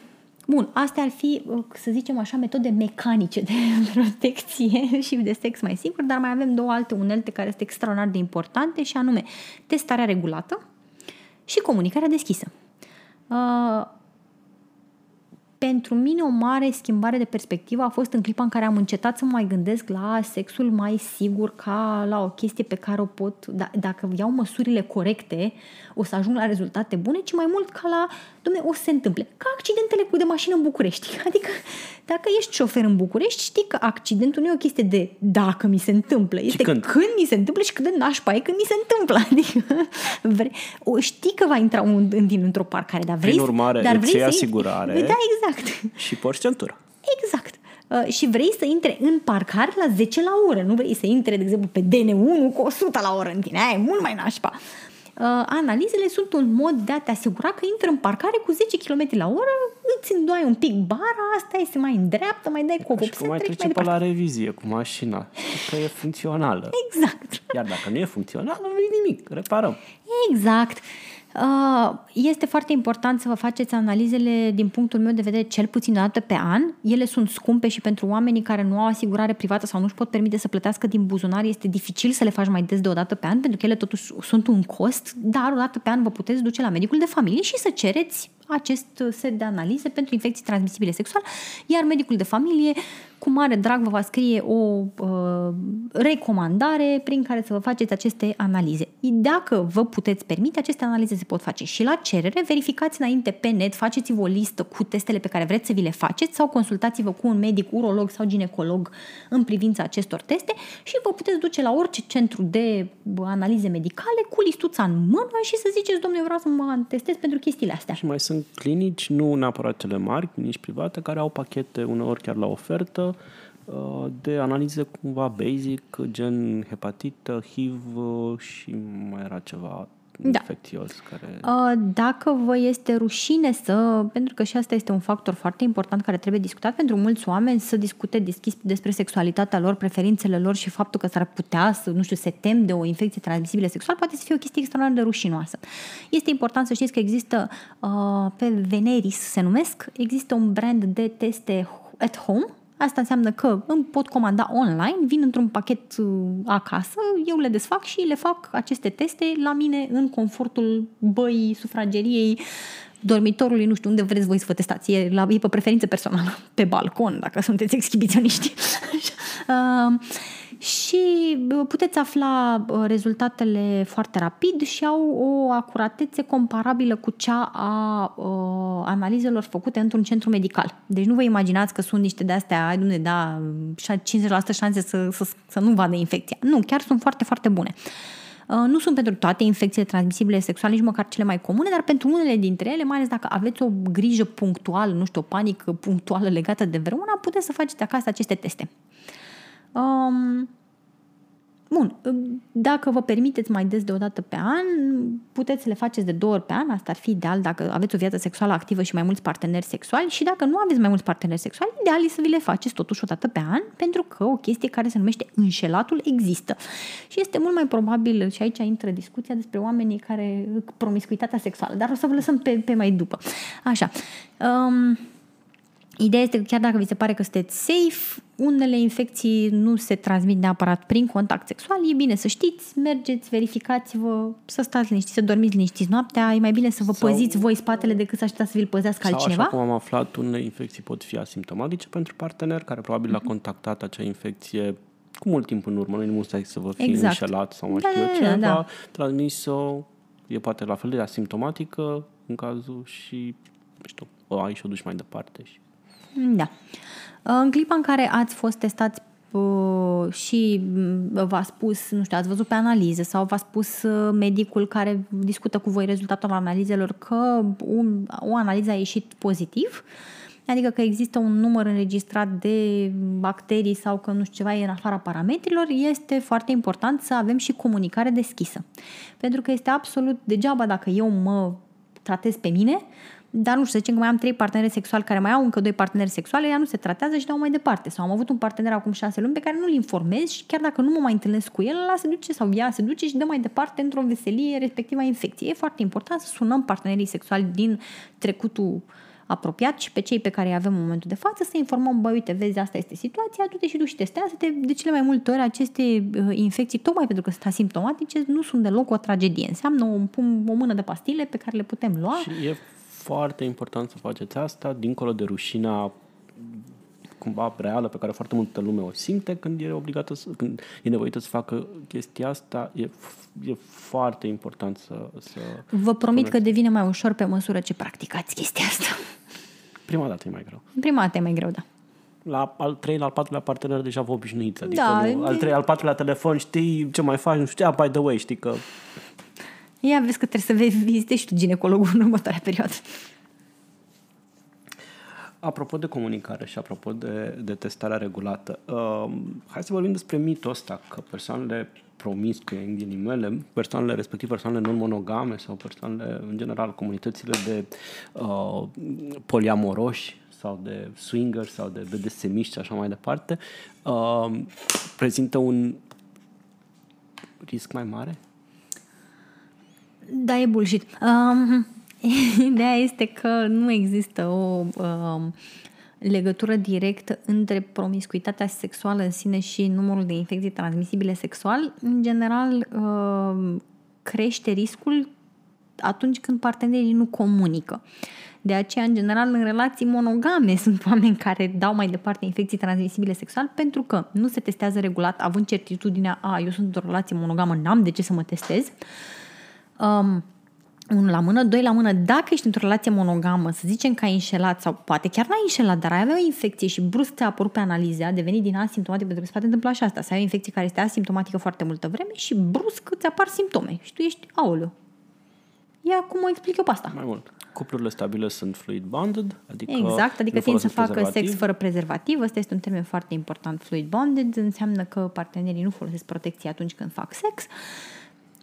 Bun, astea ar fi, uh, să zicem așa, metode mecanice de [laughs] protecție și de sex mai sigur, dar mai avem două alte unelte care sunt extraordinar de importante și anume testarea regulată și comunicarea deschisă. Uh, pentru mine o mare schimbare de perspectivă a fost în clipa în care am încetat să mă mai gândesc la sexul mai sigur ca la o chestie pe care o pot, da, dacă iau măsurile corecte, o să ajung la rezultate bune, ci mai mult ca la, domne, o să se întâmple. Ca accidentele cu de mașină în București. [laughs] Adică, dacă ești șofer în București, știi că accidentul nu e o chestie de dacă mi se întâmplă, este când? când mi se întâmplă și cât de nașpa e când mi se întâmplă. [laughs] Adică, vrei, o, știi că va intra un din într-o parcare, dar vrei, Prin urmare, dar vrei să asigurare. Da, exact. Și porți centură. Exact. Uh, și vrei să intre în parcare la 10 la oră, nu vrei să intre, de exemplu, pe DN1 cu 100 la oră în tine, aia e mult mai nașpa. Uh, analizele sunt un mod de a te asigura că intră în parcare cu 10 km la oră, îți îndoai un pic bara, asta este mai în dreaptă, mai dai cu o Și cum mai trece mai pe la revizie cu mașina, că e funcțională. Exact. Iar dacă nu e funcțională, nu e nimic, reparăm. Exact. Uh, este foarte important să vă faceți analizele din punctul meu de vedere cel puțin o dată pe an. Ele sunt scumpe și pentru oamenii care nu au asigurare privată sau nu își pot permite să plătească din buzunar este dificil să le faci mai des de o dată pe an pentru că ele totuși sunt un cost, dar o dată pe an vă puteți duce la medicul de familie și să cereți acest set de analize pentru infecții transmisibile sexual, iar medicul de familie cu mare drag vă va scrie o uh, recomandare prin care să vă faceți aceste analize. Dacă vă puteți permite, aceste analize se pot face și la cerere, verificați înainte pe net, faceți-vă o listă cu testele pe care vreți să vi le faceți sau consultați-vă cu un medic, urolog sau ginecolog în privința acestor teste și vă puteți duce la orice centru de analize medicale cu listuța în mână și să ziceți, domnule, vreau să mă testez pentru chestiile astea. Și mai sunt clinici, nu neapărat cele mari, clinici private, care au pachete uneori chiar la ofertă uh, de analize cumva basic, gen hepatită, HIV uh, și mai era ceva da. infecțios. Care... Uh, dacă vă este rușine să, pentru că și asta este un factor foarte important care trebuie discutat pentru mulți oameni, să discute deschis despre sexualitatea lor, preferințele lor și faptul că s-ar putea să, nu știu, se tem de o infecție transmisibilă sexual, poate să fie o chestie extraordinar de rușinoasă. Este important să știți că există uh, pe Veneris, se numesc, există un brand de teste at home, Asta înseamnă că îmi pot comanda online, vin într-un pachet uh, acasă, eu le desfac și le fac aceste teste la mine în confortul băii, sufrageriei, dormitorului, nu știu unde vreți voi să vă testați, e, la, e pe preferință personală, pe balcon, dacă sunteți exhibiționiști. [laughs] uh, și puteți afla rezultatele foarte rapid și au o acuratețe comparabilă cu cea a uh, analizelor făcute într-un centru medical. Deci nu vă imaginați că sunt niște de-astea, ai dumne, da, 50% șanse să, să, să nu vadă infecția. Nu, chiar sunt foarte, foarte bune. Nu sunt pentru toate infecțiile transmisibile sexuale, nici măcar cele mai comune, dar pentru unele dintre ele, mai ales dacă aveți o grijă punctuală, nu știu, o panică punctuală legată de vreuna, puteți să faceți acasă aceste teste. Um, Bun, dacă vă permiteți mai des de o dată pe an, puteți să le faceți de două ori pe an, asta ar fi ideal dacă aveți o viață sexuală activă și mai mulți parteneri sexuali și dacă nu aveți mai mulți parteneri sexuali, ideal e să vi le faceți totuși o dată pe an, pentru că o chestie care se numește înșelatul există. Și este mult mai probabil, și aici intră discuția despre oamenii care promiscuitatea sexuală, dar o să vă lăsăm pe, pe mai după. Așa. Um, Ideea este că chiar dacă vi se pare că sunteți safe, unele infecții nu se transmit neapărat prin contact sexual. E bine să știți, mergeți, verificați-vă, să stați liniștiți, să dormiți liniștiți noaptea. E mai bine să vă Sau- păziți voi spatele decât să așteptați să vi-l păzească Sau altcineva. așa cum am aflat, unele infecții pot fi asimptomatice pentru partener care probabil a contactat acea infecție cu mult timp în urmă, nu e mult să vă fi Exact. înșelat sau mai Da, știu eu da, ce, da, da, da. a transmis-o, e poate la fel de asimptomatică în cazul și, nu știu, o ai și o duci mai departe. Și... Da. În clipa în care ați fost testați uh, și mm, v-a spus, nu știu, ați văzut pe analize sau v-a spus uh, medicul care discută cu voi rezultatul analizelor că un, o analiză a ieșit pozitiv, adică că există un număr înregistrat de bacterii sau că nu știu ceva e în afara parametrilor, este foarte important să avem și comunicare deschisă. Pentru că este absolut degeaba dacă eu mă tratez pe mine, dar nu știu, să zicem că mai am trei parteneri sexuali care mai au încă doi parteneri sexuali, ea nu se tratează și dau mai departe. Sau am avut un partener acum șase luni pe care nu-l informez și chiar dacă nu mă mai întâlnesc cu el, ăla se duce sau ea se duce și dă mai departe într-o veselie respectiva infecție. E foarte important să sunăm partenerii sexuali din trecutul apropiat și pe cei pe care îi avem în momentul de față, să informăm, bă, uite, vezi, asta este situația, du-te și du și testează-te. De cele mai multe ori aceste uh, infecții, tocmai pentru că sunt asimptomatice, nu sunt deloc o tragedie. Înseamnă o, o mână de pastile pe care le putem lua. și e foarte important să faceți asta, dincolo de rușina cumva reală pe care foarte multă lume o simte când e obligată să, când e nevoită să facă chestia asta, e, f- e foarte important să, să Vă promit că devine mai ușor pe măsură ce practicați chestia asta. prima dată e mai greu. Prima dată e mai greu, da. La al treilea, al patrulea partener deja vă obișnuiți. Adică Da, nu, al e- treilea, al patrulea telefon, știi ce mai faci, nu știu, ah, by the way, știi că Ia vezi că trebuie să vezi- vizitezi și tu ginecologul în următoarea perioadă. Apropo de comunicare și apropo de, de testarea regulată, uh, hai să vorbim despre mitul ăsta, că persoanele promiscue, în ghilimele, persoanele respectiv persoanele non-monogame sau persoanele, în general, comunitățile de uh, poliamoroși sau de swinger sau de BDSM-iști și așa mai departe, uh, prezintă un risc mai mare? Da, e bullshit. Um, [laughs] ideea este că nu există o um, legătură directă între promiscuitatea sexuală în sine și numărul de infecții transmisibile sexual. În general, um, crește riscul atunci când partenerii nu comunică. De aceea, în general, în relații monogame sunt [laughs] oameni care dau mai departe infecții transmisibile sexual pentru că nu se testează regulat, având certitudinea, a, eu sunt într-o relație monogamă, n-am de ce să mă testez. Um, unul la mână, doi la mână, dacă ești într-o relație monogamă, să zicem că ai înșelat sau poate chiar n-ai înșelat, dar ai avea o infecție și brusc ți-a apărut pe analize, a devenit din asimptomatic, pentru că se poate întâmpla și asta, să ai o infecție care este asimptomatică foarte multă vreme și brusc ți apar simptome și tu ești, aoleu, ia cum o explic eu pe asta. Mai mult. Cuplurile stabile sunt fluid bonded, adică Exact, adică nu tind să folosesc facă prezervativ. sex fără prezervativ. Ăsta este un termen foarte important. Fluid bonded înseamnă că partenerii nu folosesc protecție atunci când fac sex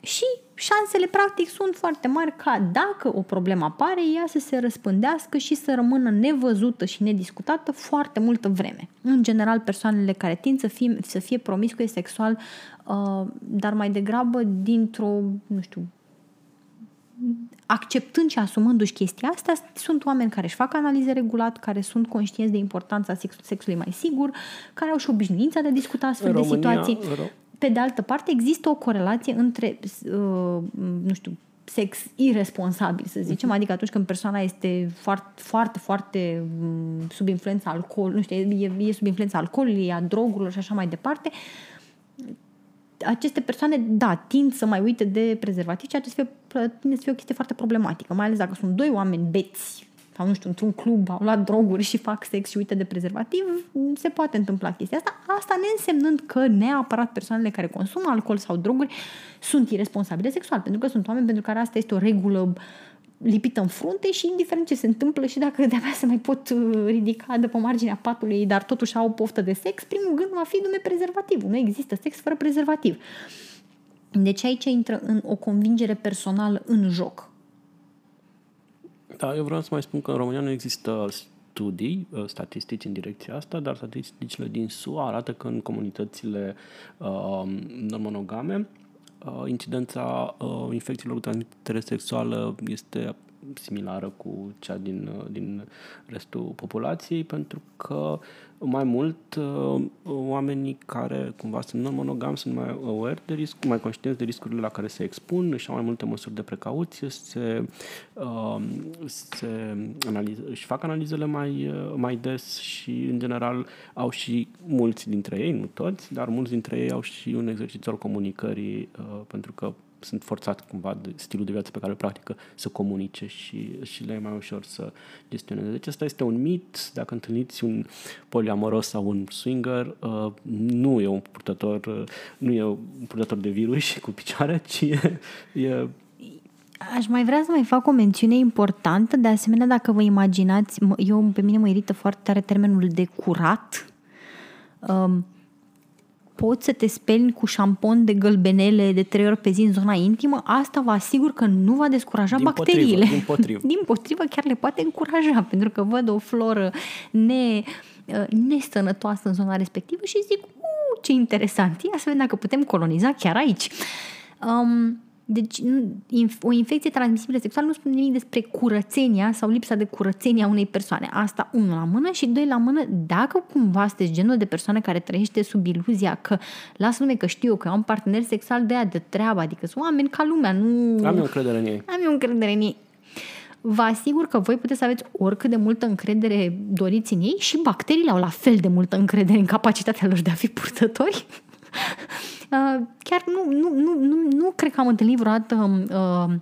și șansele practic sunt foarte mari ca dacă o problemă apare, ea să se răspândească și să rămână nevăzută și nediscutată foarte multă vreme. În general, persoanele care tind să fie, să fie promiscue sexual, uh, dar mai degrabă dintr-o, nu știu, acceptând și asumându-și chestia asta, sunt oameni care își fac analize regulat, care sunt conștienți de importanța sex- sexului mai sigur, care au și obișnuința de a discuta astfel În de România, situații. în Ro- Pe de altă parte, există o corelație între, uh, nu știu, sex irresponsabil, să zicem, adică atunci când persoana este foarte, foarte, foarte mm, sub influența alcool, nu știu, e, e sub influența alcoolului, a drogurilor și așa mai departe, aceste persoane, da, tind să mai uite de prezervativ, ceea ce să fie, tinde să fie o chestie foarte problematică, mai ales dacă sunt doi oameni beți sau, nu știu, într-un club, au luat droguri și fac sex și uită de prezervativ, se poate întâmpla chestia asta. Asta ne însemnând că neapărat persoanele care consumă alcool sau droguri sunt irresponsabile sexual, pentru că sunt oameni pentru care asta este o regulă lipită în frunte și indiferent ce se întâmplă și dacă de-abia se mai pot uh, ridica de pe marginea patului, dar totuși au o poftă de sex, primul gând va fi dume prezervativul. Nu există sex fără prezervativ. Deci aici intră în o convingere personală în joc. Da, eu vreau să mai spun că în România nu există studii, uh, statistici în direcția asta, dar statisticile din SUA arată că în comunitățile uh, non-monogame uh, incidența uh, infecțiilor cu transmitere sexuală este similară cu cea din, din restul populației, pentru că mai mult uh, oamenii care cumva sunt non-monogami sunt mai aware de risc, mai conștienți de riscurile la care se expun, și au mai multe măsuri de precauție, se, uh, se analize, își fac analizele mai, uh, mai des și, în general, au și mulți dintre ei, nu toți, dar mulți dintre ei au și un exercițiu al comunicării, uh, pentru că sunt forțat cumva de stilul de viață pe care îl practică să comunice și, și le e mai ușor să gestioneze. Deci asta este un mit. Dacă întâlniți un poliamoros sau un swinger, uh, nu e un purtător, uh, nu e un purtător de virus cu picioare, [laughs] ci e, e Aș mai vrea să mai fac o mențiune importantă. De asemenea, dacă vă imaginați, eu pe mine mă irită foarte tare termenul de curat. Um, poți să te speli cu șampon de gălbenele de trei ori pe zi în zona intimă, asta vă asigur că nu va descuraja din bacteriile. Potrivă, din potrivă. [laughs] din potrivă chiar le poate încuraja, pentru că văd o floră ne, uh, nesănătoasă în zona respectivă și zic, ce interesant, ia să vedem dacă putem coloniza chiar aici. Um, deci o infecție transmisibilă sexuală nu spune nimic despre curățenia sau lipsa de curățenie a unei persoane. Asta unul la mână și doi la mână, dacă cumva sunteți genul de persoană care trăiește sub iluzia că lasă lume că știu eu că am un partener sexual de aia de treabă, adică sunt oameni ca lumea, nu... Am eu încredere în ei. Am eu încredere în ei. Vă asigur că voi puteți să aveți oricât de multă încredere doriți în ei și bacteriile au la fel de multă încredere în capacitatea lor de a fi purtători Uh, [laughs] chiar nu, nu, nu, nu, nu cred că am întâlnit vreodată uh,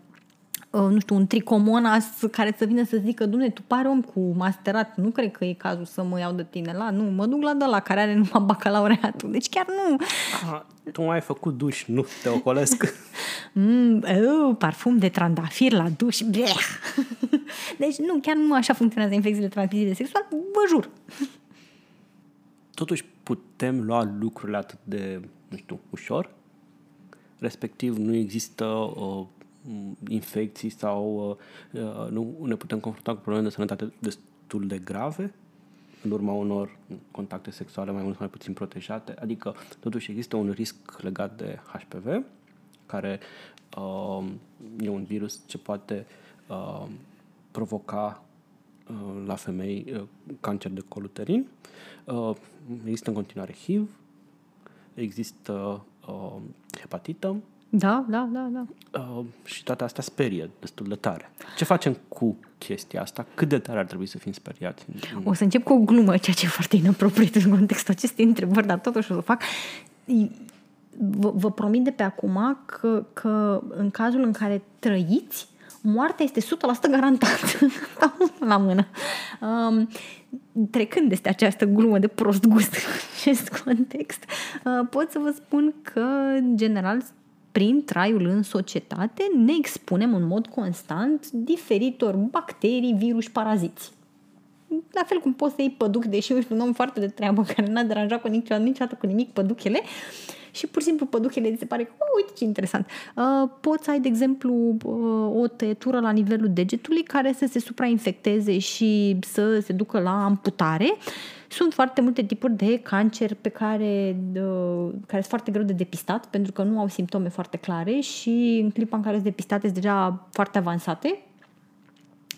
uh, nu știu, un tricomonas care să vină să zică, dumne, tu pare om cu masterat, nu cred că e cazul să mă iau de tine la, nu, mă duc la de la care are numai [laughs] bacalaureatul, deci chiar nu. Aha, tu mai ai făcut duș, nu te ocolesc. [laughs] mm, oh, parfum de trandafir la duș, bleh. deci nu, chiar nu așa funcționează infecțiile transmisibile sexual, vă jur. Totuși putem lua lucrurile atât de nu știu, ușor, respectiv nu există uh, infecții sau uh, uh, nu ne putem confrunta cu probleme de sănătate destul de grave în urma unor contacte sexuale mai mult sau mai puțin protejate, adică totuși există un risc legat de HPV, care uh, e un virus ce poate uh, provoca uh, la femei uh, cancer de coluterin. Uh, există în continuare HIV, există uh, hepatită. Da, da, da, da. Uh, și toate astea sperie destul de tare. Ce facem cu chestia asta? Cât de tare ar trebui să fim speriați? O să încep cu o glumă, ceea ce e foarte inapropriat în contextul acestei întrebări, dar totuși o să fac. Vă, vă promit de pe acum că, că în cazul în care trăiți, moartea este 100% garantată. [laughs] la mână. Um, trecând este această glumă de prost gust în acest context, uh, pot să vă spun că, în general, prin traiul în societate, ne expunem în mod constant diferitor bacterii, virus, paraziți. La fel cum poți să iei păduc, deși eu un om foarte de treabă [laughs] care n-a deranjat cu niciodată, niciodată cu nimic păduchele, și pur și simplu păduchele se pare că, oh, uite ce interesant. Uh, poți să ai, de exemplu, uh, o tăietură la nivelul degetului care să se suprainfecteze și să se ducă la amputare. Sunt foarte multe tipuri de cancer pe care, uh, care sunt foarte greu de depistat pentru că nu au simptome foarte clare și în clipa în care sunt depistate sunt deja foarte avansate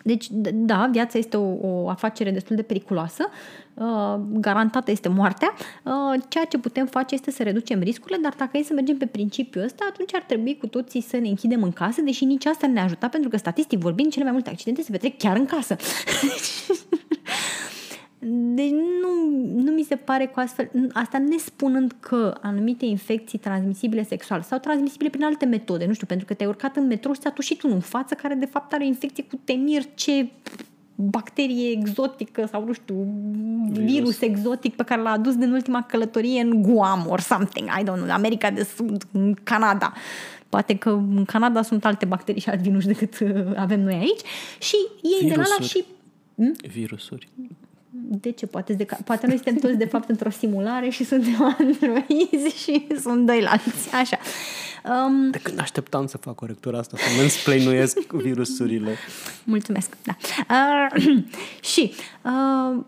deci, da, viața este o, o afacere destul de periculoasă, uh, garantată este moartea. Uh, ceea ce putem face este să reducem riscurile, dar dacă e să mergem pe principiul ăsta, atunci ar trebui cu toții să ne închidem în casă, deși nici asta nu ne ajuta, pentru că statistic vorbind, cele mai multe accidente se petrec chiar în casă. [laughs] Deci nu, nu mi se pare cu astfel, asta nespunând că anumite infecții transmisibile sexual sau transmisibile prin alte metode, nu știu, pentru că te-ai urcat în metro și ți-a tușit unul în față care de fapt are o infecție cu temir ce bacterie exotică sau nu știu, virus, virus exotic pe care l-a adus din ultima călătorie în Guam or something, I don't know, America de Sud, în Canada. Poate că în Canada sunt alte bacterii și alt virus decât uh, avem noi aici și ei de la și... Hmm? Virusuri de ce? Poate, de, poate noi suntem toți de fapt [laughs] într-o simulare și suntem androizi și sunt doi la alții, așa. Um, de când așteptam să fac corectura asta, să mă însplăinuiesc virusurile. Mulțumesc, da. Uh, [clears throat] și, uh,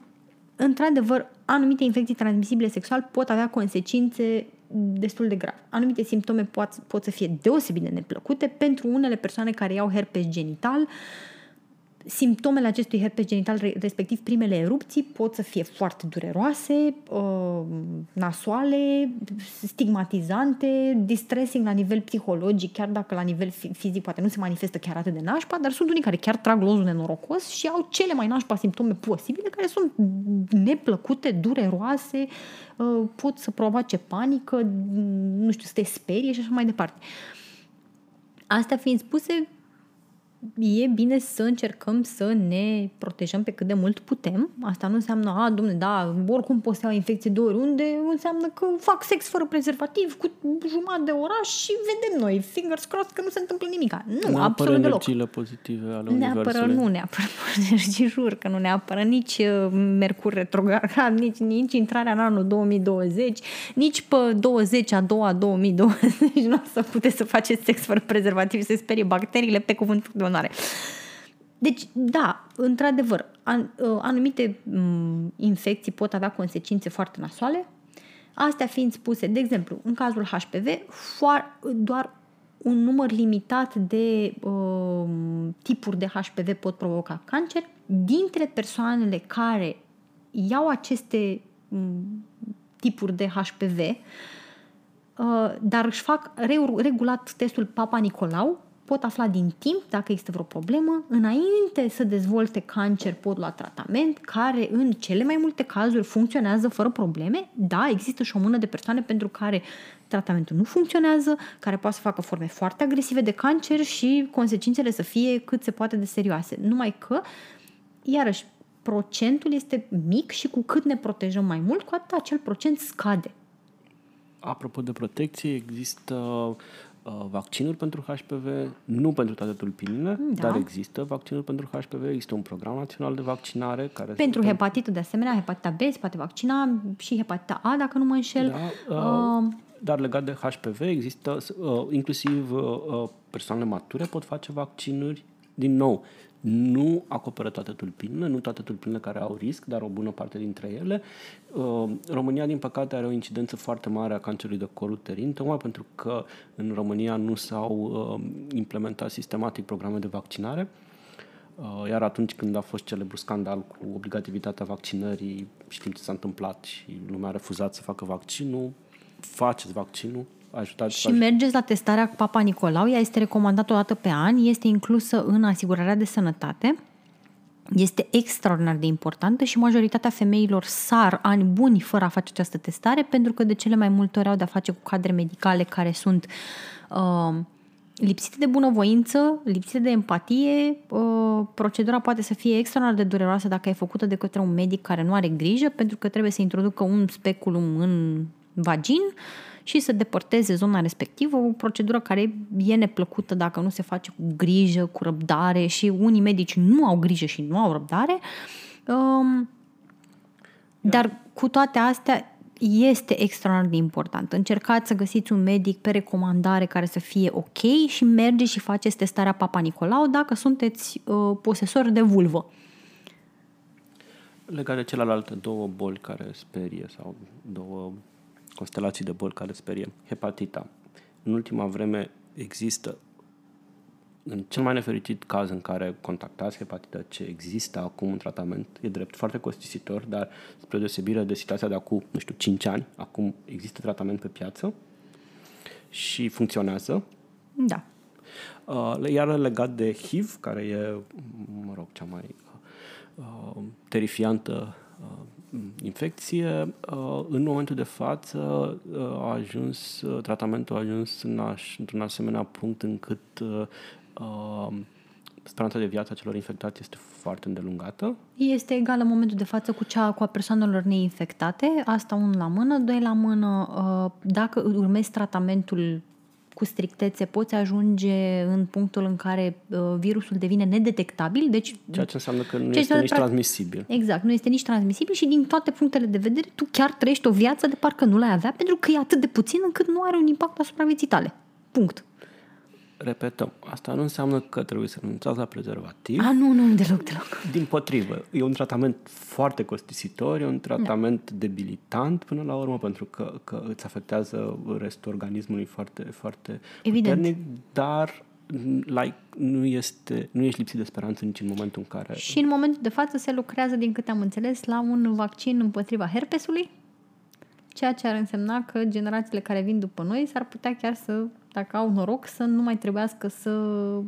într-adevăr, anumite infecții transmisibile sexual pot avea consecințe destul de grave. Anumite simptome pot, pot să fie deosebit de neplăcute pentru unele persoane care iau herpes genital. Simptomele acestui herpes genital, re- respectiv primele erupții, pot să fie foarte dureroase, uh, nasoale, stigmatizante, distressing la nivel psihologic, chiar dacă la nivel fi- fizic poate nu se manifestă chiar atât de nașpa, dar sunt unii care chiar trag lozul nenorocos și au cele mai nașpa simptome posibile, care sunt neplăcute, dureroase, uh, pot să provoace panică, nu știu, să te sperie și așa mai departe. Astea fiind spuse, e bine să încercăm să ne protejăm pe cât de mult putem. Asta nu înseamnă, a, domne, da, oricum poți să iau infecție de oriunde, înseamnă că fac sex fără prezervativ cu jumătate de oraș și vedem noi, fingers crossed, că nu se întâmplă nimic. Nu, Ne apără absolut deloc. energiile pozitive ale Ne apără, Universului. nu ne apără [laughs] și jur că nu ne apără nici uh, Mercur retrograd, nici, nici intrarea în anul 2020, nici pe 20 a doua 2020 [laughs] nu o să puteți să faceți sex fără prezervativ, se sperie bacteriile pe cuvântul de onoare. Deci, da, într-adevăr, an, uh, anumite m, infecții pot avea consecințe foarte nasoale. Astea fiind spuse, de exemplu, în cazul HPV, foar- doar un număr limitat de uh, tipuri de HPV pot provoca cancer. Dintre persoanele care iau aceste m, tipuri de HPV, uh, dar își fac re- regulat testul Papa Nicolau, pot afla din timp dacă există vreo problemă, înainte să dezvolte cancer pot lua tratament, care în cele mai multe cazuri funcționează fără probleme. Da, există și o mână de persoane pentru care tratamentul nu funcționează, care poate să facă forme foarte agresive de cancer și consecințele să fie cât se poate de serioase. Numai că, iarăși, procentul este mic și cu cât ne protejăm mai mult, cu atât acel procent scade. Apropo de protecție, există uh, vaccinuri pentru HPV, nu pentru toate tulpinile, Da. dar există vaccinuri pentru HPV, există un program național de vaccinare care Pentru se- hepatită, de asemenea, hepatita B se poate vaccina și hepatita A, dacă nu mă înșel. Da, uh, dar legat de HPV există uh, inclusiv uh, uh, persoanele mature pot face vaccinuri. Din nou, nu acoperă toate tulpinile, nu toate tulpinile care au risc, dar o bună parte dintre ele. Uh, România, din păcate, are o incidență foarte mare a cancerului de col uterin, tocmai pentru că în România nu s-au uh, implementat sistematic programe de vaccinare. Uh, Iar atunci când a fost celebru scandal cu obligativitatea vaccinării, știm ce s-a întâmplat și lumea a refuzat să facă vaccinul, faceți vaccinul, ajutați Și mergeți la testarea cu Papa Nicolau, ea este recomandată o dată pe an, este inclusă în asigurarea de sănătate, este extraordinar de importantă și majoritatea femeilor sar ani buni fără a face această testare pentru că de cele mai multe ori au de-a face cu cadre medicale care sunt uh, lipsite de bunăvoință, lipsite de empatie. Uh, procedura poate să fie extraordinar de dureroasă dacă e făcută de către un medic care nu are grijă pentru că trebuie să introducă un speculum în vagin și să depărteze zona respectivă, o procedură care e neplăcută dacă nu se face cu grijă, cu răbdare și unii medici nu au grijă și nu au răbdare. Um, dar cu toate astea este extraordinar de important. Încercați să găsiți un medic pe recomandare care să fie ok și mergeți și faceți testarea Papa Nicolau dacă sunteți uh, posesori de vulvă. Legat de celelalte două boli care sperie sau două constelații de boli care sperie, hepatita. În ultima vreme există în cel mai nefericit caz în care contactați hepatită ce există acum un tratament, e drept foarte costisitor, dar spre deosebire de situația de acum, nu știu, 5 ani, acum există tratament pe piață și funcționează. Da. Uh, Iar legat de HIV, care e, mă rog, cea mai uh, terifiantă uh, infecție, uh, în momentul de față uh, a ajuns, uh, tratamentul a ajuns în aș, într-un asemenea punct încât uh, uh, speranța de viață a celor infectați este foarte îndelungată. Este egală în momentul de față cu cea cu a persoanelor neinfectate, asta un la mână, doi la mână, uh, dacă urmezi tratamentul cu strictețe, poți ajunge în punctul în care uh, virusul devine nedetectabil, deci Ceea ce înseamnă că nu Ce este înseamnă nici practic- transmisibil. Exact, nu este nici transmisibil și din toate punctele de vedere tu chiar trăiești o viață de parcă nu l-ai avea pentru că e atât de puțin încât nu are un impact asupra vieții tale. Punct. Repetăm, asta nu înseamnă că trebuie să renunțați la prezervativ. A, nu, nu, deloc, deloc. Din potrivă, e un tratament foarte costisitor, e un tratament debilitant până la urmă, pentru că, că îți afectează restul organismului foarte, foarte Evident. puternic, dar like, nu, este, nu ești lipsit de speranță nici în momentul în care... Și în momentul de față se lucrează, din câte am înțeles, la un vaccin împotriva herpesului, ceea ce ar însemna că generațiile care vin după noi s-ar putea chiar să, dacă au noroc, să nu mai trebuiască să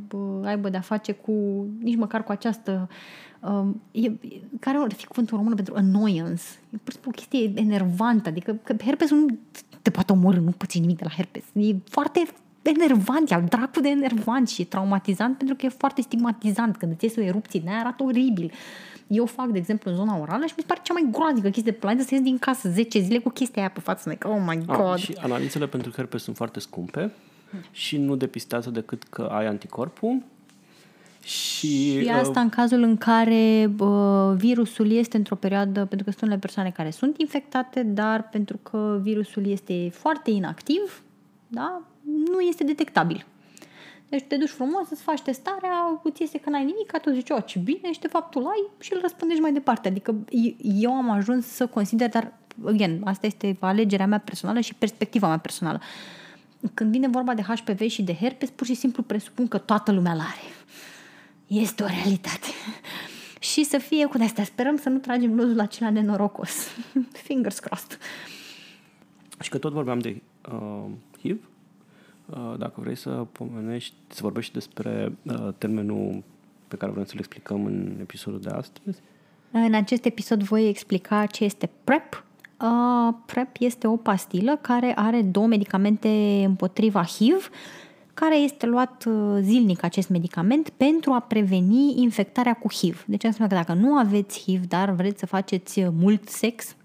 bă, aibă de-a face cu, nici măcar cu această Um, e, care ar fi cuvântul român pentru annoyance? E pur și simplu o chestie enervantă, adică că herpesul nu te poate omorâ, nu poți nimic de la herpes. E foarte enervant, e al dracu de enervant și e traumatizant pentru că e foarte stigmatizant. Când îți iese o erupție de aia arată oribil. Eu fac, de exemplu, în zona orală și mi se pare cea mai groaznică chestie de planetă să ies din casă 10 zile cu chestia aia pe față. Like, oh my god. A, și analizele pentru herpes sunt foarte scumpe și nu depistează decât că ai anticorpul și, și asta uh, în cazul în care uh, virusul este într-o perioadă, pentru că sunt unele persoane care sunt infectate, dar pentru că virusul este foarte inactiv, da, nu este detectabil. Deci te duci frumos, îți faci testarea, îți iese că n-ai nimic, atunci zici, oh, ce bine, și de fapt tu ai și îl răspundești mai departe. Adică eu am ajuns să consider, dar, again, asta este alegerea mea personală și perspectiva mea personală. Când vine vorba de HPV și de herpes, pur și simplu presupun că toată lumea l-are este o realitate. [laughs] și să fie cu astea. Sperăm să nu tragem lozul acela de norocos. [laughs] Fingers crossed. Și că tot vorbeam de uh, HIV, uh, dacă vrei să pomenești, să vorbești despre uh, termenul pe care vrem să-l explicăm în episodul de astăzi. În acest episod voi explica ce este PrEP. Uh, PrEP este o pastilă care are două medicamente împotriva HIV care este luat uh, zilnic acest medicament pentru a preveni infectarea cu HIV. Deci înseamnă că dacă nu aveți HIV, dar vreți să faceți uh, mult sex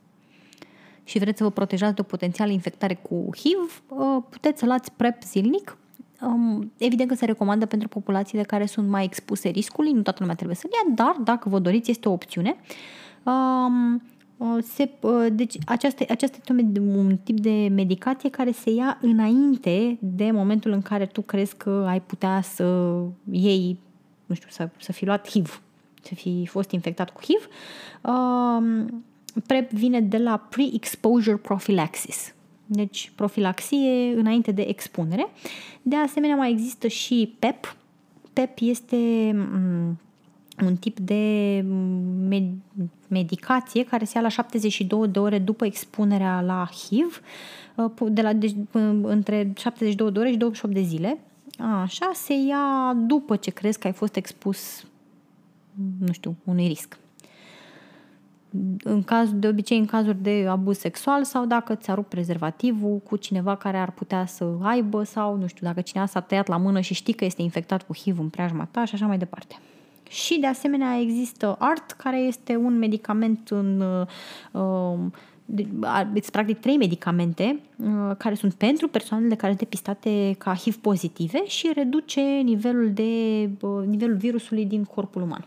și vreți să vă protejați de o potențială infectare cu HIV, uh, puteți să luați PrEP zilnic. Um, evident că se recomandă pentru populațiile care sunt mai expuse riscului, nu toată lumea trebuie să-l ia, dar dacă vă doriți, este o opțiune. Um, se, deci aceasta, aceasta este un tip de medicație care se ia înainte de momentul în care tu crezi că ai putea să iei, nu știu, să, să fi luat HIV, să fi fost infectat cu HIV. PrEP vine de la Pre-Exposure Prophylaxis, deci profilaxie înainte de expunere. De asemenea, mai există și PEP. PEP este un tip de med- medicație care se ia la 72 de ore după expunerea la HIV, uh, de la, de, deci, între 72 de ore și 28 de zile. Așa, se ia după ce crezi că ai fost expus, nu știu, unui risc. În caz, de obicei în cazuri de abuz sexual sau dacă ți-a rupt prezervativul cu cineva care ar putea să aibă sau, nu știu, dacă cineva s-a tăiat la mână și știi că este infectat cu HIV în preajma ta și așa mai departe. Și de asemenea există ART, care este un medicament în uh, uh, practic trei medicamente uh, care sunt pentru persoanele care sunt depistate ca HIV pozitive și reduce nivelul de uh, nivelul virusului din corpul uman.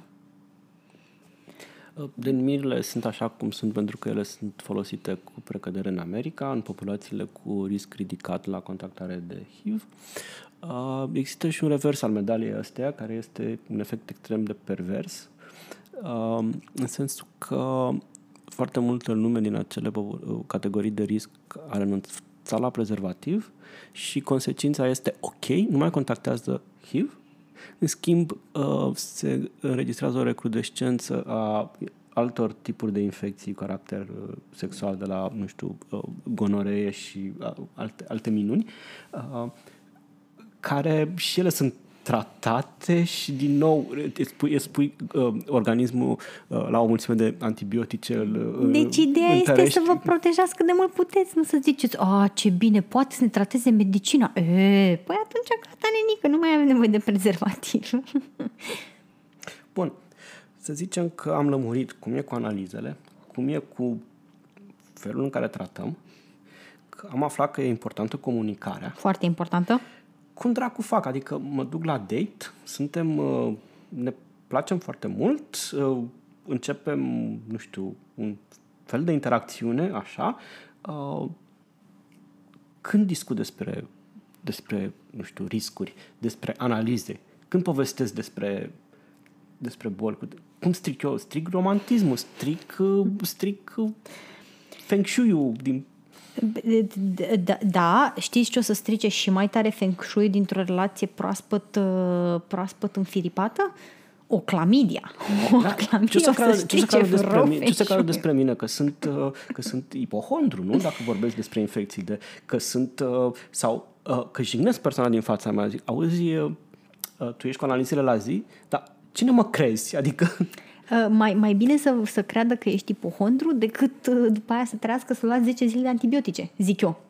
Uh, Denumirile sunt așa cum sunt pentru că ele sunt folosite cu precădere în America, în populațiile cu risc ridicat la contactare de HIV. Uh, există și un revers al medaliei astea, care este un efect extrem de pervers, uh, în sensul că foarte multă lume din acele categorii de risc a renunțat la prezervativ și consecința este ok, nu mai contactează HIV, în schimb uh, se înregistrează o recrudescență a altor tipuri de infecții cu caracter uh, sexual, de la, nu știu, uh, gonoree și uh, alte, alte minuni, uh, care și ele sunt tratate și din nou îți spui, îți spui uh, organismul uh, la o mulțime de antibiotice îl, uh, Deci ideea întărești. este să vă protejați cât de mult puteți, nu să ziceți, a, ce bine, poate să ne trateze medicina. E, păi atunci gata, nenică, nu mai avem nevoie de prezervativ. [laughs] Bun, să zicem că am lămurit cum e cu analizele, cum e cu felul în care tratăm, că am aflat că e importantă comunicarea. Foarte importantă cum dracu fac? Adică mă duc la date, suntem, uh, ne placem foarte mult, uh, începem, nu știu, un fel de interacțiune, așa. Uh, când discut despre, despre, nu știu, riscuri, despre analize, când povestesc despre, despre boli, cum stric eu? Stric romantismul, stric, stric feng shui din Da, da, știți ce o să strice și mai tare feng shui dintr-o relație proaspăt, uh, proaspăt înfiripată? O clamidia. O Da. clamidia Ce o să o creadă, să ce o să strice creadă despre rău mine, ce o să feng creadă shui. despre mine că sunt, uh, că sunt ipohondru, nu? Dacă vorbesc despre infecții, de, că sunt, uh, sau uh, că jignesc persoana din fața mea, zic, auzi, uh, uh, tu ești cu analizele la zi, dar cine mă crezi? Adică, Uh, Mai, mai bine să, să creadă că ești ipohondru decât uh, după aia să trească să luați 10 zile de antibiotice, zic eu.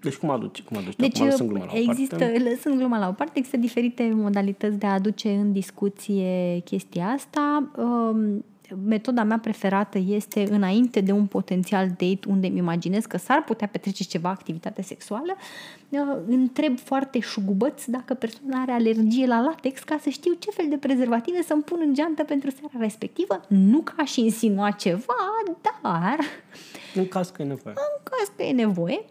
deci cum aduci? Cum aduci? Deci Acum lăsăm gluma la o există, parte. lăsând gluma la o parte, există diferite modalități de a aduce în discuție chestia asta. Um, Metoda mea preferată este înainte de un potențial date unde îmi imaginez că s-ar putea petrece ceva activitate sexuală, uh, întreb foarte șugubăț dacă persoana are alergie la latex ca să știu ce fel de prezervative să-mi pun în geantă pentru seara respectivă. Nu ca și insinua ceva, dar În caz că e nevoie. în caz că e nevoie.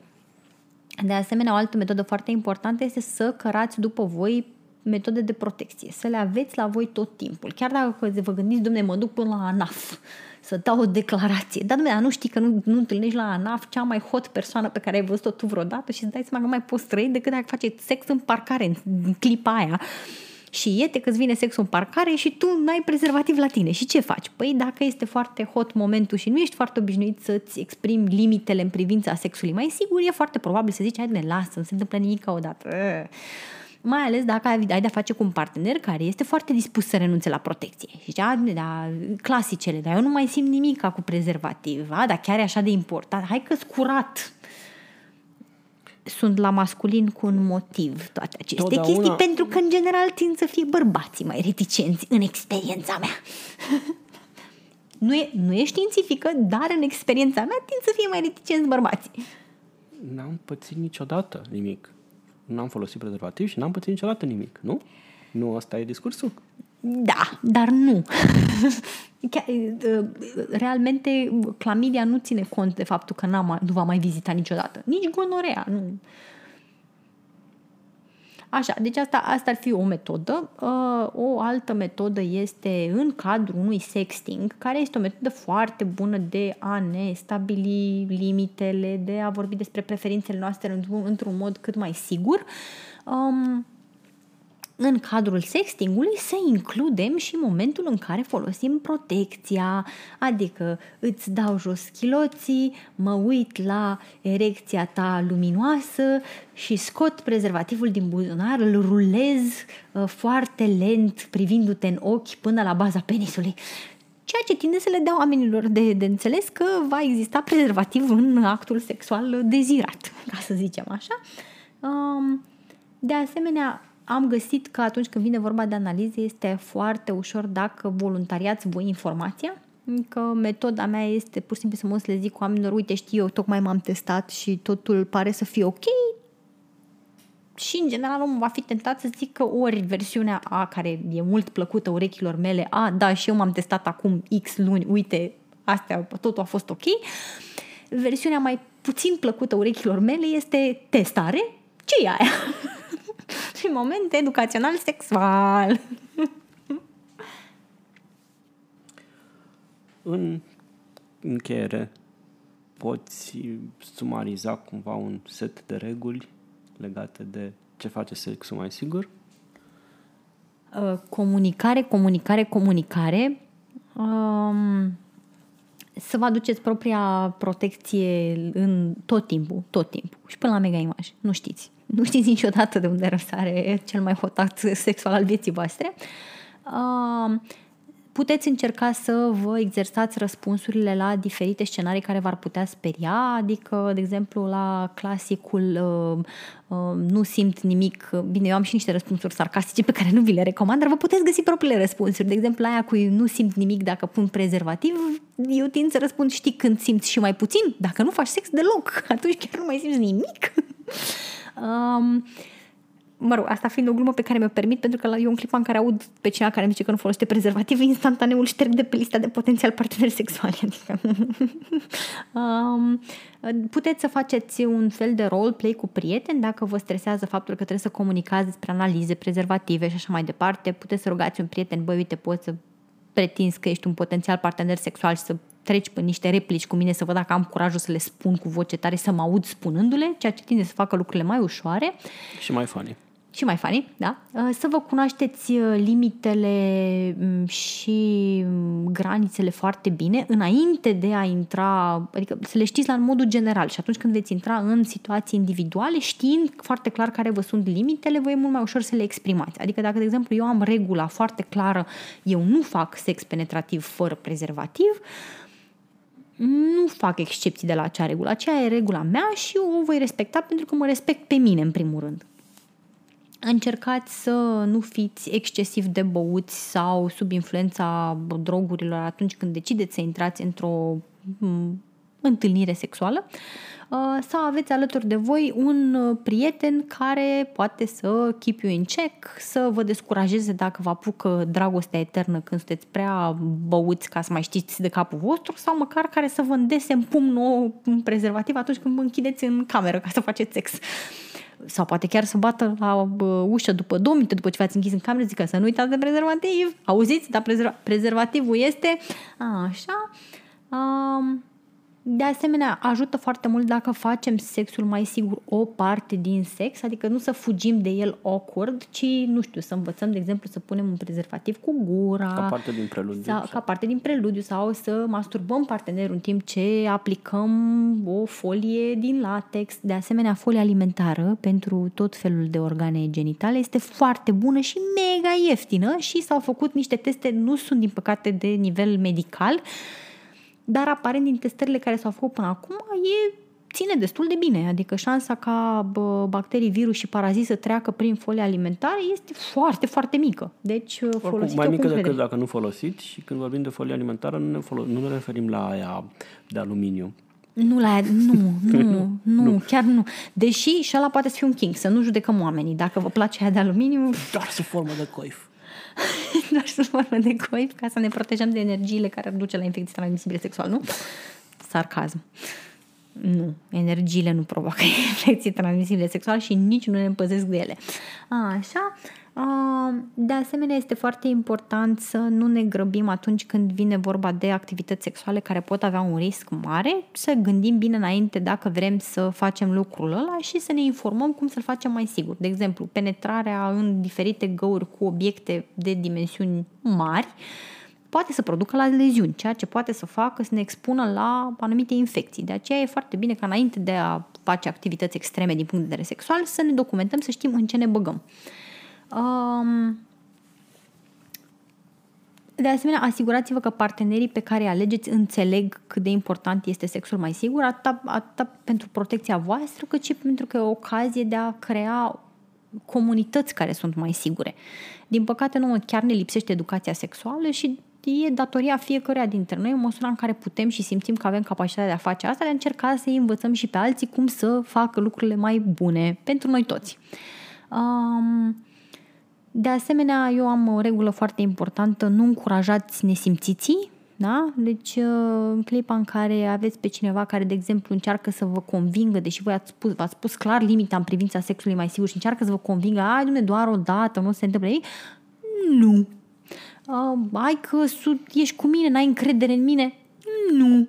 De asemenea, o altă metodă foarte importantă este să cărați după voi metode de protecție, să le aveți la voi tot timpul. Chiar dacă vă gândiți, domne, mă duc până la ANAF să dau o declarație. Dar, domne, dar nu știi că nu, nu întâlnești la ANAF cea mai hot persoană pe care ai văzut-o tu vreodată și îți dai seama că nu mai poți trăi decât dacă faceți sex în parcare, în, în clipa aia. Și iete că îți vine sexul în parcare și tu n-ai prezervativ la tine. Și ce faci? Păi dacă este foarte hot momentul și nu ești foarte obișnuit să-ți exprimi limitele în privința sexului mai sigur, e foarte probabil să zici, hai de lasă, nu se întâmplă nimic odată. Mai ales dacă ai ai de-a face cu un partener care este foarte dispus să renunțe la protecție. Și zicea, da, clasicele, dar eu nu mai simt nimic cu prezervativ. A, dar chiar e așa de important. Hai că curat sunt la masculin cu un motiv toate aceste Totdeauna- chestii, pentru că în general tind să fie bărbații mai reticenți în experiența mea. [laughs] nu, e, nu e științifică, dar în experiența mea tind să fie mai reticenți bărbații. N-am pățit niciodată nimic. N-am folosit prezervativ și n-am pățit niciodată nimic, nu? Nu asta e discursul? Da, dar nu. [laughs] Chiar, uh, realmente, clamidia nu ține cont de faptul că n-am, nu va mai vizita niciodată. Nici gonorea. Nu. Așa, deci asta, asta ar fi o metodă. Uh, O altă metodă este în cadrul unui sexting, care este o metodă foarte bună de a ne stabili limitele, de a vorbi despre preferințele noastre într-un, într-un mod cât mai sigur. Um, în cadrul sextingului să includem și momentul în care folosim protecția, adică îți dau jos chiloții, mă uit la erecția ta luminoasă și scot prezervativul din buzunar, îl rulez uh, foarte lent privindu-te în ochi până la baza penisului. Ceea ce tinde să le dea oamenilor de, de înțeles că va exista prezervativ în actul sexual dezirat, ca să zicem așa. Um, de asemenea, am găsit că atunci când vine vorba de analize este foarte ușor dacă voluntariați voi informația. Că metoda mea este pur și simplu să mă le zic oamenilor, uite știu eu, tocmai m-am testat și totul pare să fie ok. Și în general omul va fi tentat să zică ori versiunea A care e mult plăcută urechilor mele, a, da, și eu m-am testat acum X luni, uite, astea, totul a fost ok. Versiunea mai puțin plăcută urechilor mele este testare, ce e aia? [laughs] și moment educațional sexual. [laughs] În încheiere, poți sumariza cumva un set de reguli legate de ce face sexul mai sigur? Uh, comunicare, comunicare, comunicare. Um, să vă aduceți propria protecție în tot timpul, tot timpul. Și până la mega imaj. Nu știți. Nu știți niciodată de unde răsare cel mai hotat sexual al vieții voastre. Um, puteți încerca să vă exersați răspunsurile la diferite scenarii care v-ar putea speria, adică, de exemplu, la clasicul uh, uh, nu simt nimic, bine, eu am și niște răspunsuri sarcastice pe care nu vi le recomand, dar vă puteți găsi propriile răspunsuri. De exemplu, aia cu nu simt nimic dacă pun prezervativ, eu tind să răspund, știi când simți și mai puțin? Dacă nu faci sex deloc, [laughs] atunci chiar nu mai simți nimic. Um, mă rog, asta fiind o glumă pe care mi-o permit, pentru că la, eu un clip în care aud pe cineva care îmi zice că nu folosește prezervativ, instantaneu îl șterg de pe lista de potențial parteneri sexuali. [laughs] Adică. um, puteți să faceți un fel de roleplay cu prieteni dacă vă stresează faptul că trebuie să comunicați despre analize, prezervative și așa mai departe. Puteți să rugați un prieten, băi, uite, poți să pretinzi că ești un potențial partener sexual și să treci pe niște replici cu mine să văd dacă am curajul să le spun cu voce tare, să mă aud spunându-le, ceea ce tinde să facă lucrurile mai ușoare. Și mai funny și mai funny, da? Uh, să vă cunoașteți uh, limitele mm, și mm, granițele foarte bine înainte de a intra, adică să le știți la modul general și atunci când veți intra în situații individuale, știind foarte clar care vă sunt limitele, vă e mult mai ușor să le exprimați. Adică dacă, de exemplu, eu am regula foarte clară, eu nu fac sex penetrativ fără prezervativ, nu fac excepții de la acea regulă. Aceea e regula mea și eu o voi respecta pentru că mă respect pe mine, în primul rând. Încercați să nu fiți excesiv de băuți sau sub influența drogurilor atunci când decideți să intrați într-o întâlnire sexuală uh, sau aveți alături de voi un uh, prieten care poate să keep you in check, să vă descurajeze dacă vă apucă dragostea eternă când sunteți prea băuți ca să mai știți de capul vostru sau măcar care să vă îndese în pumn nou un prezervativ atunci când vă închideți în cameră ca să faceți sex sau poate chiar să bată la ușă după două minute după ce v-ați închis în cameră, zică să nu uitați de prezervativ. Auziți? Dar prezervativul este așa. Um, de asemenea, ajută foarte mult dacă facem sexul mai sigur o parte din sex, adică nu să fugim de el awkward, ci, nu știu, să învățăm, de exemplu, să punem un prezervativ cu gura. Ca parte din preludiu. Sau, ca parte din preludiu sau să masturbăm partenerul în timp ce aplicăm o folie din latex. De asemenea, folia alimentară pentru tot felul de organe genitale este foarte bună și mega ieftină și s-au făcut niște teste, nu sunt din păcate de nivel medical, dar aparent din testările care s-au făcut până acum e ține destul de bine, adică șansa ca bă, bacterii, virus și paraziți să treacă prin folia alimentară este foarte, foarte mică. Deci folosiți mai mică decât dacă nu folosiți și când vorbim de folie alimentară nu ne, folo- nu ne referim la aia de aluminiu. Nu la nu, [laughs] nu, nu, nu, chiar nu. Deși și ăla poate să fie un king, să nu judecăm oamenii. Dacă vă place aia de aluminiu... Doar sub formă de coif. [laughs] doar sub formă de coif ca să ne protejăm de energiile care ar duce la infecții transmisibile sexual, nu? Sarcasm. Nu, energiile nu provoacă [laughs] infecții transmisibile sexual și nici nu ne împăzesc de ele. A, așa, de asemenea, este foarte important să nu ne grăbim atunci când vine vorba de activități sexuale care pot avea un risc mare, să gândim bine înainte dacă vrem să facem lucrul ăla și să ne informăm cum să-l facem mai sigur. De exemplu, penetrarea în diferite găuri cu obiecte de dimensiuni mari poate să producă la leziuni, ceea ce poate să facă să ne expună la anumite infecții. De aceea e foarte bine ca înainte de a face activități extreme din punct de vedere sexual să ne documentăm, să știm în ce ne băgăm. Um, de asemenea, asigurați-vă că partenerii pe care îi alegeți înțeleg cât de important este sexul mai sigur, atât, atât pentru protecția voastră, cât și pentru că e o ocazie de a crea comunități care sunt mai sigure. Din păcate, nu chiar ne lipsește educația sexuală și e datoria fiecăruia dintre noi în măsura în care putem și simțim că avem capacitatea de a face asta, de a încerca să-i învățăm și pe alții cum să facă lucrurile mai bune pentru noi toți. Um, de asemenea, eu am o regulă foarte importantă, nu încurajați nesimțiții, da? Deci, uh, în clipa în care aveți pe cineva care, de exemplu, încearcă să vă convingă, deși voi ați spus, v-ați spus clar limita în privința sexului mai sigur și încearcă să vă convingă, ai, dumne, doar o dată, nu se întâmplă ei, nu. Uh, ai că ești cu mine, n-ai încredere în mine, nu.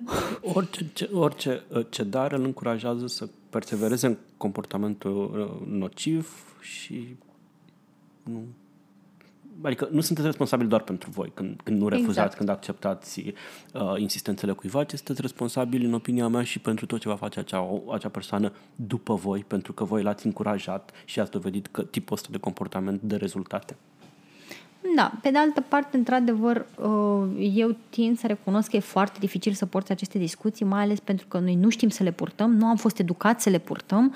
Orice, ce, orice uh, cedare îl încurajează să persevereze în comportamentul uh, nociv și nu adică nu sunteți responsabili doar pentru voi când, când nu refuzați, exact. când acceptați uh, insistențele cuiva, ci sunteți responsabili, în opinia mea, și pentru tot ce va face acea, acea persoană după voi, pentru că voi l-ați încurajat și ați dovedit că tipul ăsta de comportament de rezultate. Da, pe de altă parte, într-adevăr, uh, eu tind să recunosc că e foarte dificil să porți aceste discuții, mai ales pentru că noi nu știm să le purtăm, nu am fost educați să le purtăm.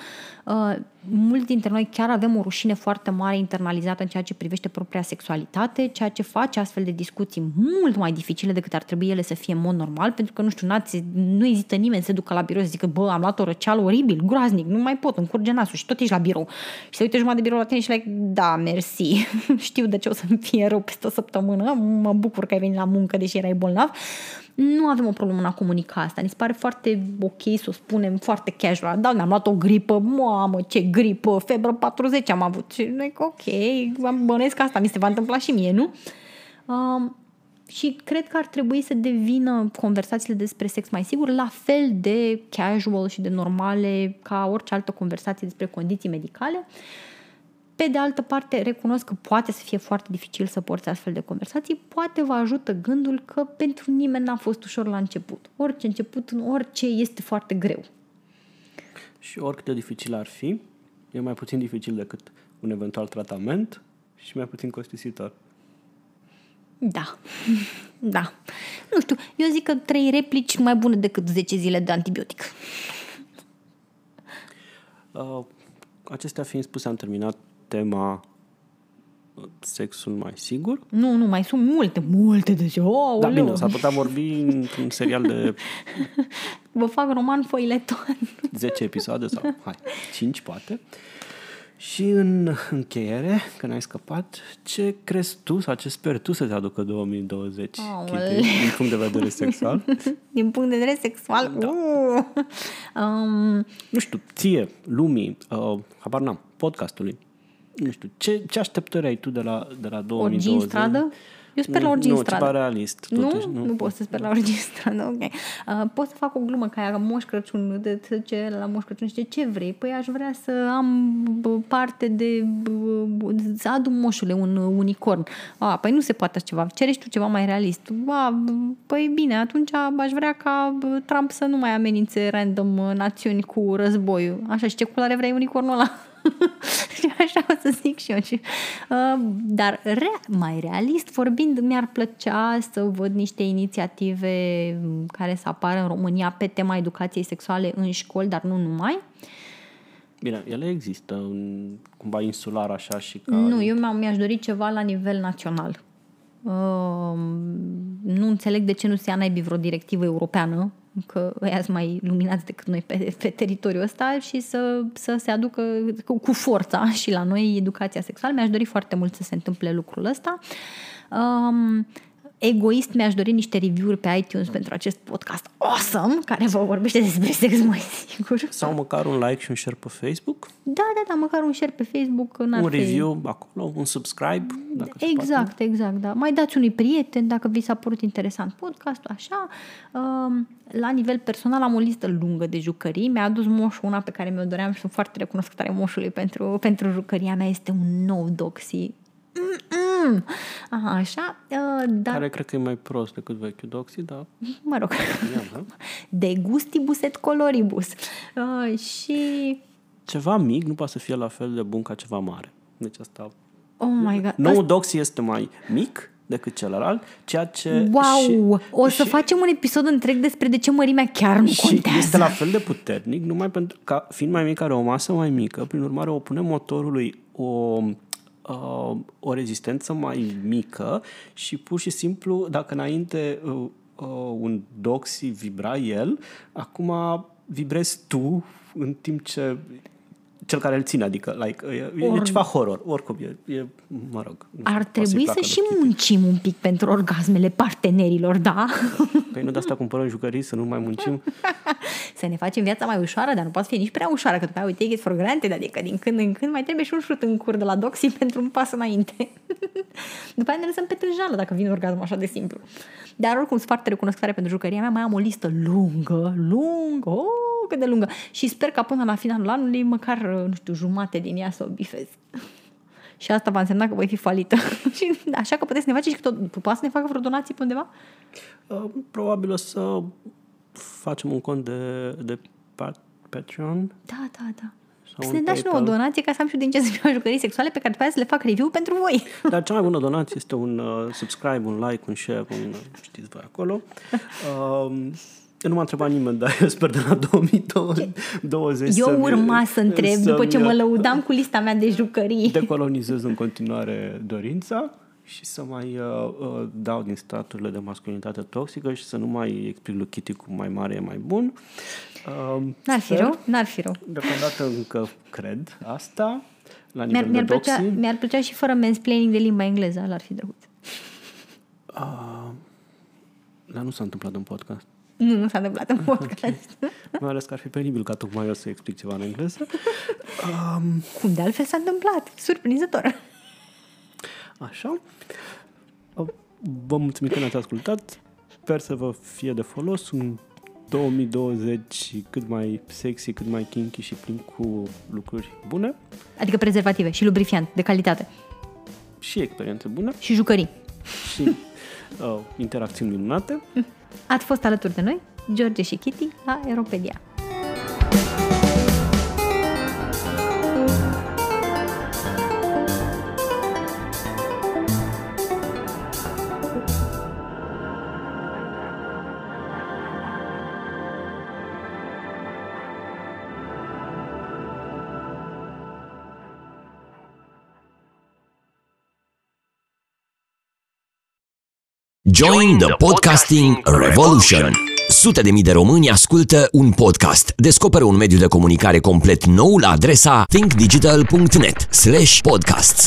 Uh, mulți dintre noi chiar avem o rușine foarte mare internalizată în ceea ce privește propria sexualitate, ceea ce face astfel de discuții mult mai dificile decât ar trebui ele să fie în mod normal, pentru că, nu știu, nu ezită nimeni să ducă la birou să zică, bă, am luat o răceală oribil, groaznic, nu mai pot, îmi curge nasul și tot ești la birou. Și se uite jumătate de birou la tine și like, da, mersi, [laughs] știu de ce o să-mi fie rău peste o săptămână, mă bucur că ai venit la muncă, deși erai bolnav nu avem o problemă în a comunica asta. Ni se pare foarte ok să o spunem foarte casual. Da, ne-am luat o gripă, mamă, ce gripă, febră 40 am avut. Și noi, ok, am bănuiesc că asta mi se va întâmpla și mie, nu? Um, și cred că ar trebui să devină conversațiile despre sex mai sigur la fel de casual și de normale ca orice altă conversație despre condiții medicale. Pe de altă parte, recunosc că poate să fie foarte dificil să porți astfel de conversații, poate vă ajută gândul că pentru nimeni n-a fost ușor la început. Orice început, orice este foarte greu. Și oricât de dificil ar fi, e mai puțin dificil decât un eventual tratament și mai puțin costisitor. Da. [laughs] Da. Nu știu, eu zic că trei replici mai bune decât 10 zile de antibiotic. Uh, acestea fiind spuse, am terminat tema uh, sexul mai sigur. Nu, nu, mai sunt multe, multe de zi. Oh, Da, bine, s-ar putea vorbi într-un serial de [laughs] Vă fac roman foileton. 10 episoade sau, hai, 5 poate. Și în încheiere, când ai scăpat, ce crezi tu sau ce speri tu să te aducă 2020, Aoleu. Kitty, din punct de vedere sexual? [laughs] Din punct de vedere sexual. Da. Uh. Um, Nu știu, ție, lumii, uh, habar n-am, podcastului, nu știu, ce, ce așteptări ai tu de la, de la 2020? orgii în stradă? Eu sper la Nu, orgii în nu, stradă. ceva realist. Nu? Totuși, nu? Nu pot să sper la origine stradă, ok. Uh, pot să fac o glumă ca aia, Moș Crăciun, de de ce la Moș Crăciun și ce vrei? Păi aș vrea să am bă, parte de, bă, bă, să adu moșule un unicorn. A, păi nu se poate așa ceva, cerești tu ceva mai realist. A, bă, păi bine, atunci aș vrea ca bă, Trump să nu mai amenințe random uh, națiuni cu războiul. Așa, și ce culoare vrei unicornul ăla? [laughs] și așa o să zic și eu. Și, uh, dar rea, mai realist vorbind, mi-ar plăcea să văd niște inițiative m, care să apară în România pe tema educației sexuale în școli, dar nu numai. Bine, ele există în, cumva insular așa și ca... Nu, eu mi-am- mi-aș dori ceva la nivel național. Uh, nu înțeleg de ce nu se ia naibii vreo directivă europeană, că ăia sunt mai luminați decât noi pe, pe teritoriul ăsta și să, să se aducă cu, cu forța și la noi educația sexuală. Mi-aș dori foarte mult să se întâmple lucrul ăsta. Um, egoist mi-aș dori niște review-uri pe iTunes pentru acest podcast awesome, care vă vorbește despre sex [laughs] mai sigur. Sau măcar un like și un share pe Facebook, Da, da, da, măcar un share pe Facebook. N-ar un fi- review acolo, un subscribe, dacă se poate. Exact, exact, da. Mai dați unui prieten dacă vi s-a părut interesant podcastul, așa. Um, La nivel personal am o listă lungă de jucării. Mi-a adus moșul una pe care mi-o doream și sunt foarte recunoscătoare moșului pentru, pentru jucăria mea. Este un nou Doxy. Mm-mm. Aha, așa, uh, dar, Care cred că e mai prost decât vechiul Doxy, dar [laughs] mă rog, ia, da? [laughs] de gustibus et coloribus. Uh, și, Ceva mic nu poate să fie la fel de bun ca ceva mare. Deci asta... oh my god, Noul Doxy este mai mic decât celălalt, ceea ce... wow, și, o să și, facem un episod întreg despre de ce mărimea chiar nu și contează. este la fel de puternic, numai pentru că fiind mai mic are o masă mai mică, prin urmare o pune motorului o, uh, o rezistență mai mică și pur și simplu, dacă înainte uh, uh, un Doxy vibra el, acum vibrezi tu în timp ce cel care îl ține, adică like, e, e Or- ceva horror, oricum e, e mă rog. nu știu, Ar poate să-i trebui placă să lui și Kitty. muncim un pic pentru orgasmele partenerilor, da? Păi nu de asta cumpărăm jucării, să nu mai muncim. [laughs] să ne facem viața mai ușoară, dar nu poate fi nici prea ușoară, că după aia we take it for granted, adică din când în când mai trebuie și un șut în cur de la Doxy [laughs] pentru un pas înainte. [laughs] după aia ne lăsăm pe tânjală dacă vine orgasmul așa de simplu. Dar oricum sunt foarte recunoscătoare pentru jucăria mea, mai am o listă lungă, lungă, oh, cât de lungă. Și sper ca până la finalul anului, măcar, nu știu, jumate din ea să o bifez. [laughs] Și asta va însemna că voi fi falită. [laughs] și așa că puteți să ne faceți și tot, poate să ne facă vreo donație pe undeva? Uh, Probabil o să facem un cont de, de pat- Patreon Da, da, da. Sau să ne un dați nouă o PayPal. donație ca să am și eu din ce să fiu jucării sexuale pe care după aia să le fac review pentru voi. [laughs] Dar cea mai bună donație este un uh, subscribe, un like, un share, un, uh, știți voi acolo. Uh, nu m-a întrebat nimeni, dar eu sper de la 2020 Eu să-mi- urma să întreb, după ce să-mi mă lăudam cu lista mea de jucării. decolonizez în continuare dorința și să mai uh, uh, dau din staturile de masculinitate toxică și să nu mai explic lui Kitty cum mai mare e mai bun. Uh, N-ar fi sper. rău, n-ar fi rău. Deocamdată încă cred asta la nivel Mi-ar, mi-ar, de doxy. plăcea, mi-ar plăcea și fără mansplaining de limba engleză, ăla ar fi drăguț. Uh, dar nu s-a întâmplat în podcast. Nu, nu s-a întâmplat în podcast. [laughs] Mai ales că ar fi penibil ca tocmai eu să explic ceva în engleză. Cum de altfel s-a întâmplat? Surprinzător. Așa. Uh, vă mulțumim că ne-ați ascultat. Sper să vă fie de folos un 2020 cât mai sexy, cât mai kinky și plin cu lucruri bune Adică prezervative și lubrifiant de calitate. și experiențe bune Și jucării. și [laughs] uh, interacțiuni minunate. Ați fost alături de noi, George și Kitty, la Aeropedia. Join the podcasting revolution. Sute de mii de români ascultă un podcast. Descoperă un mediu de comunicare complet nou la adresa thinkdigital.net slash podcasts.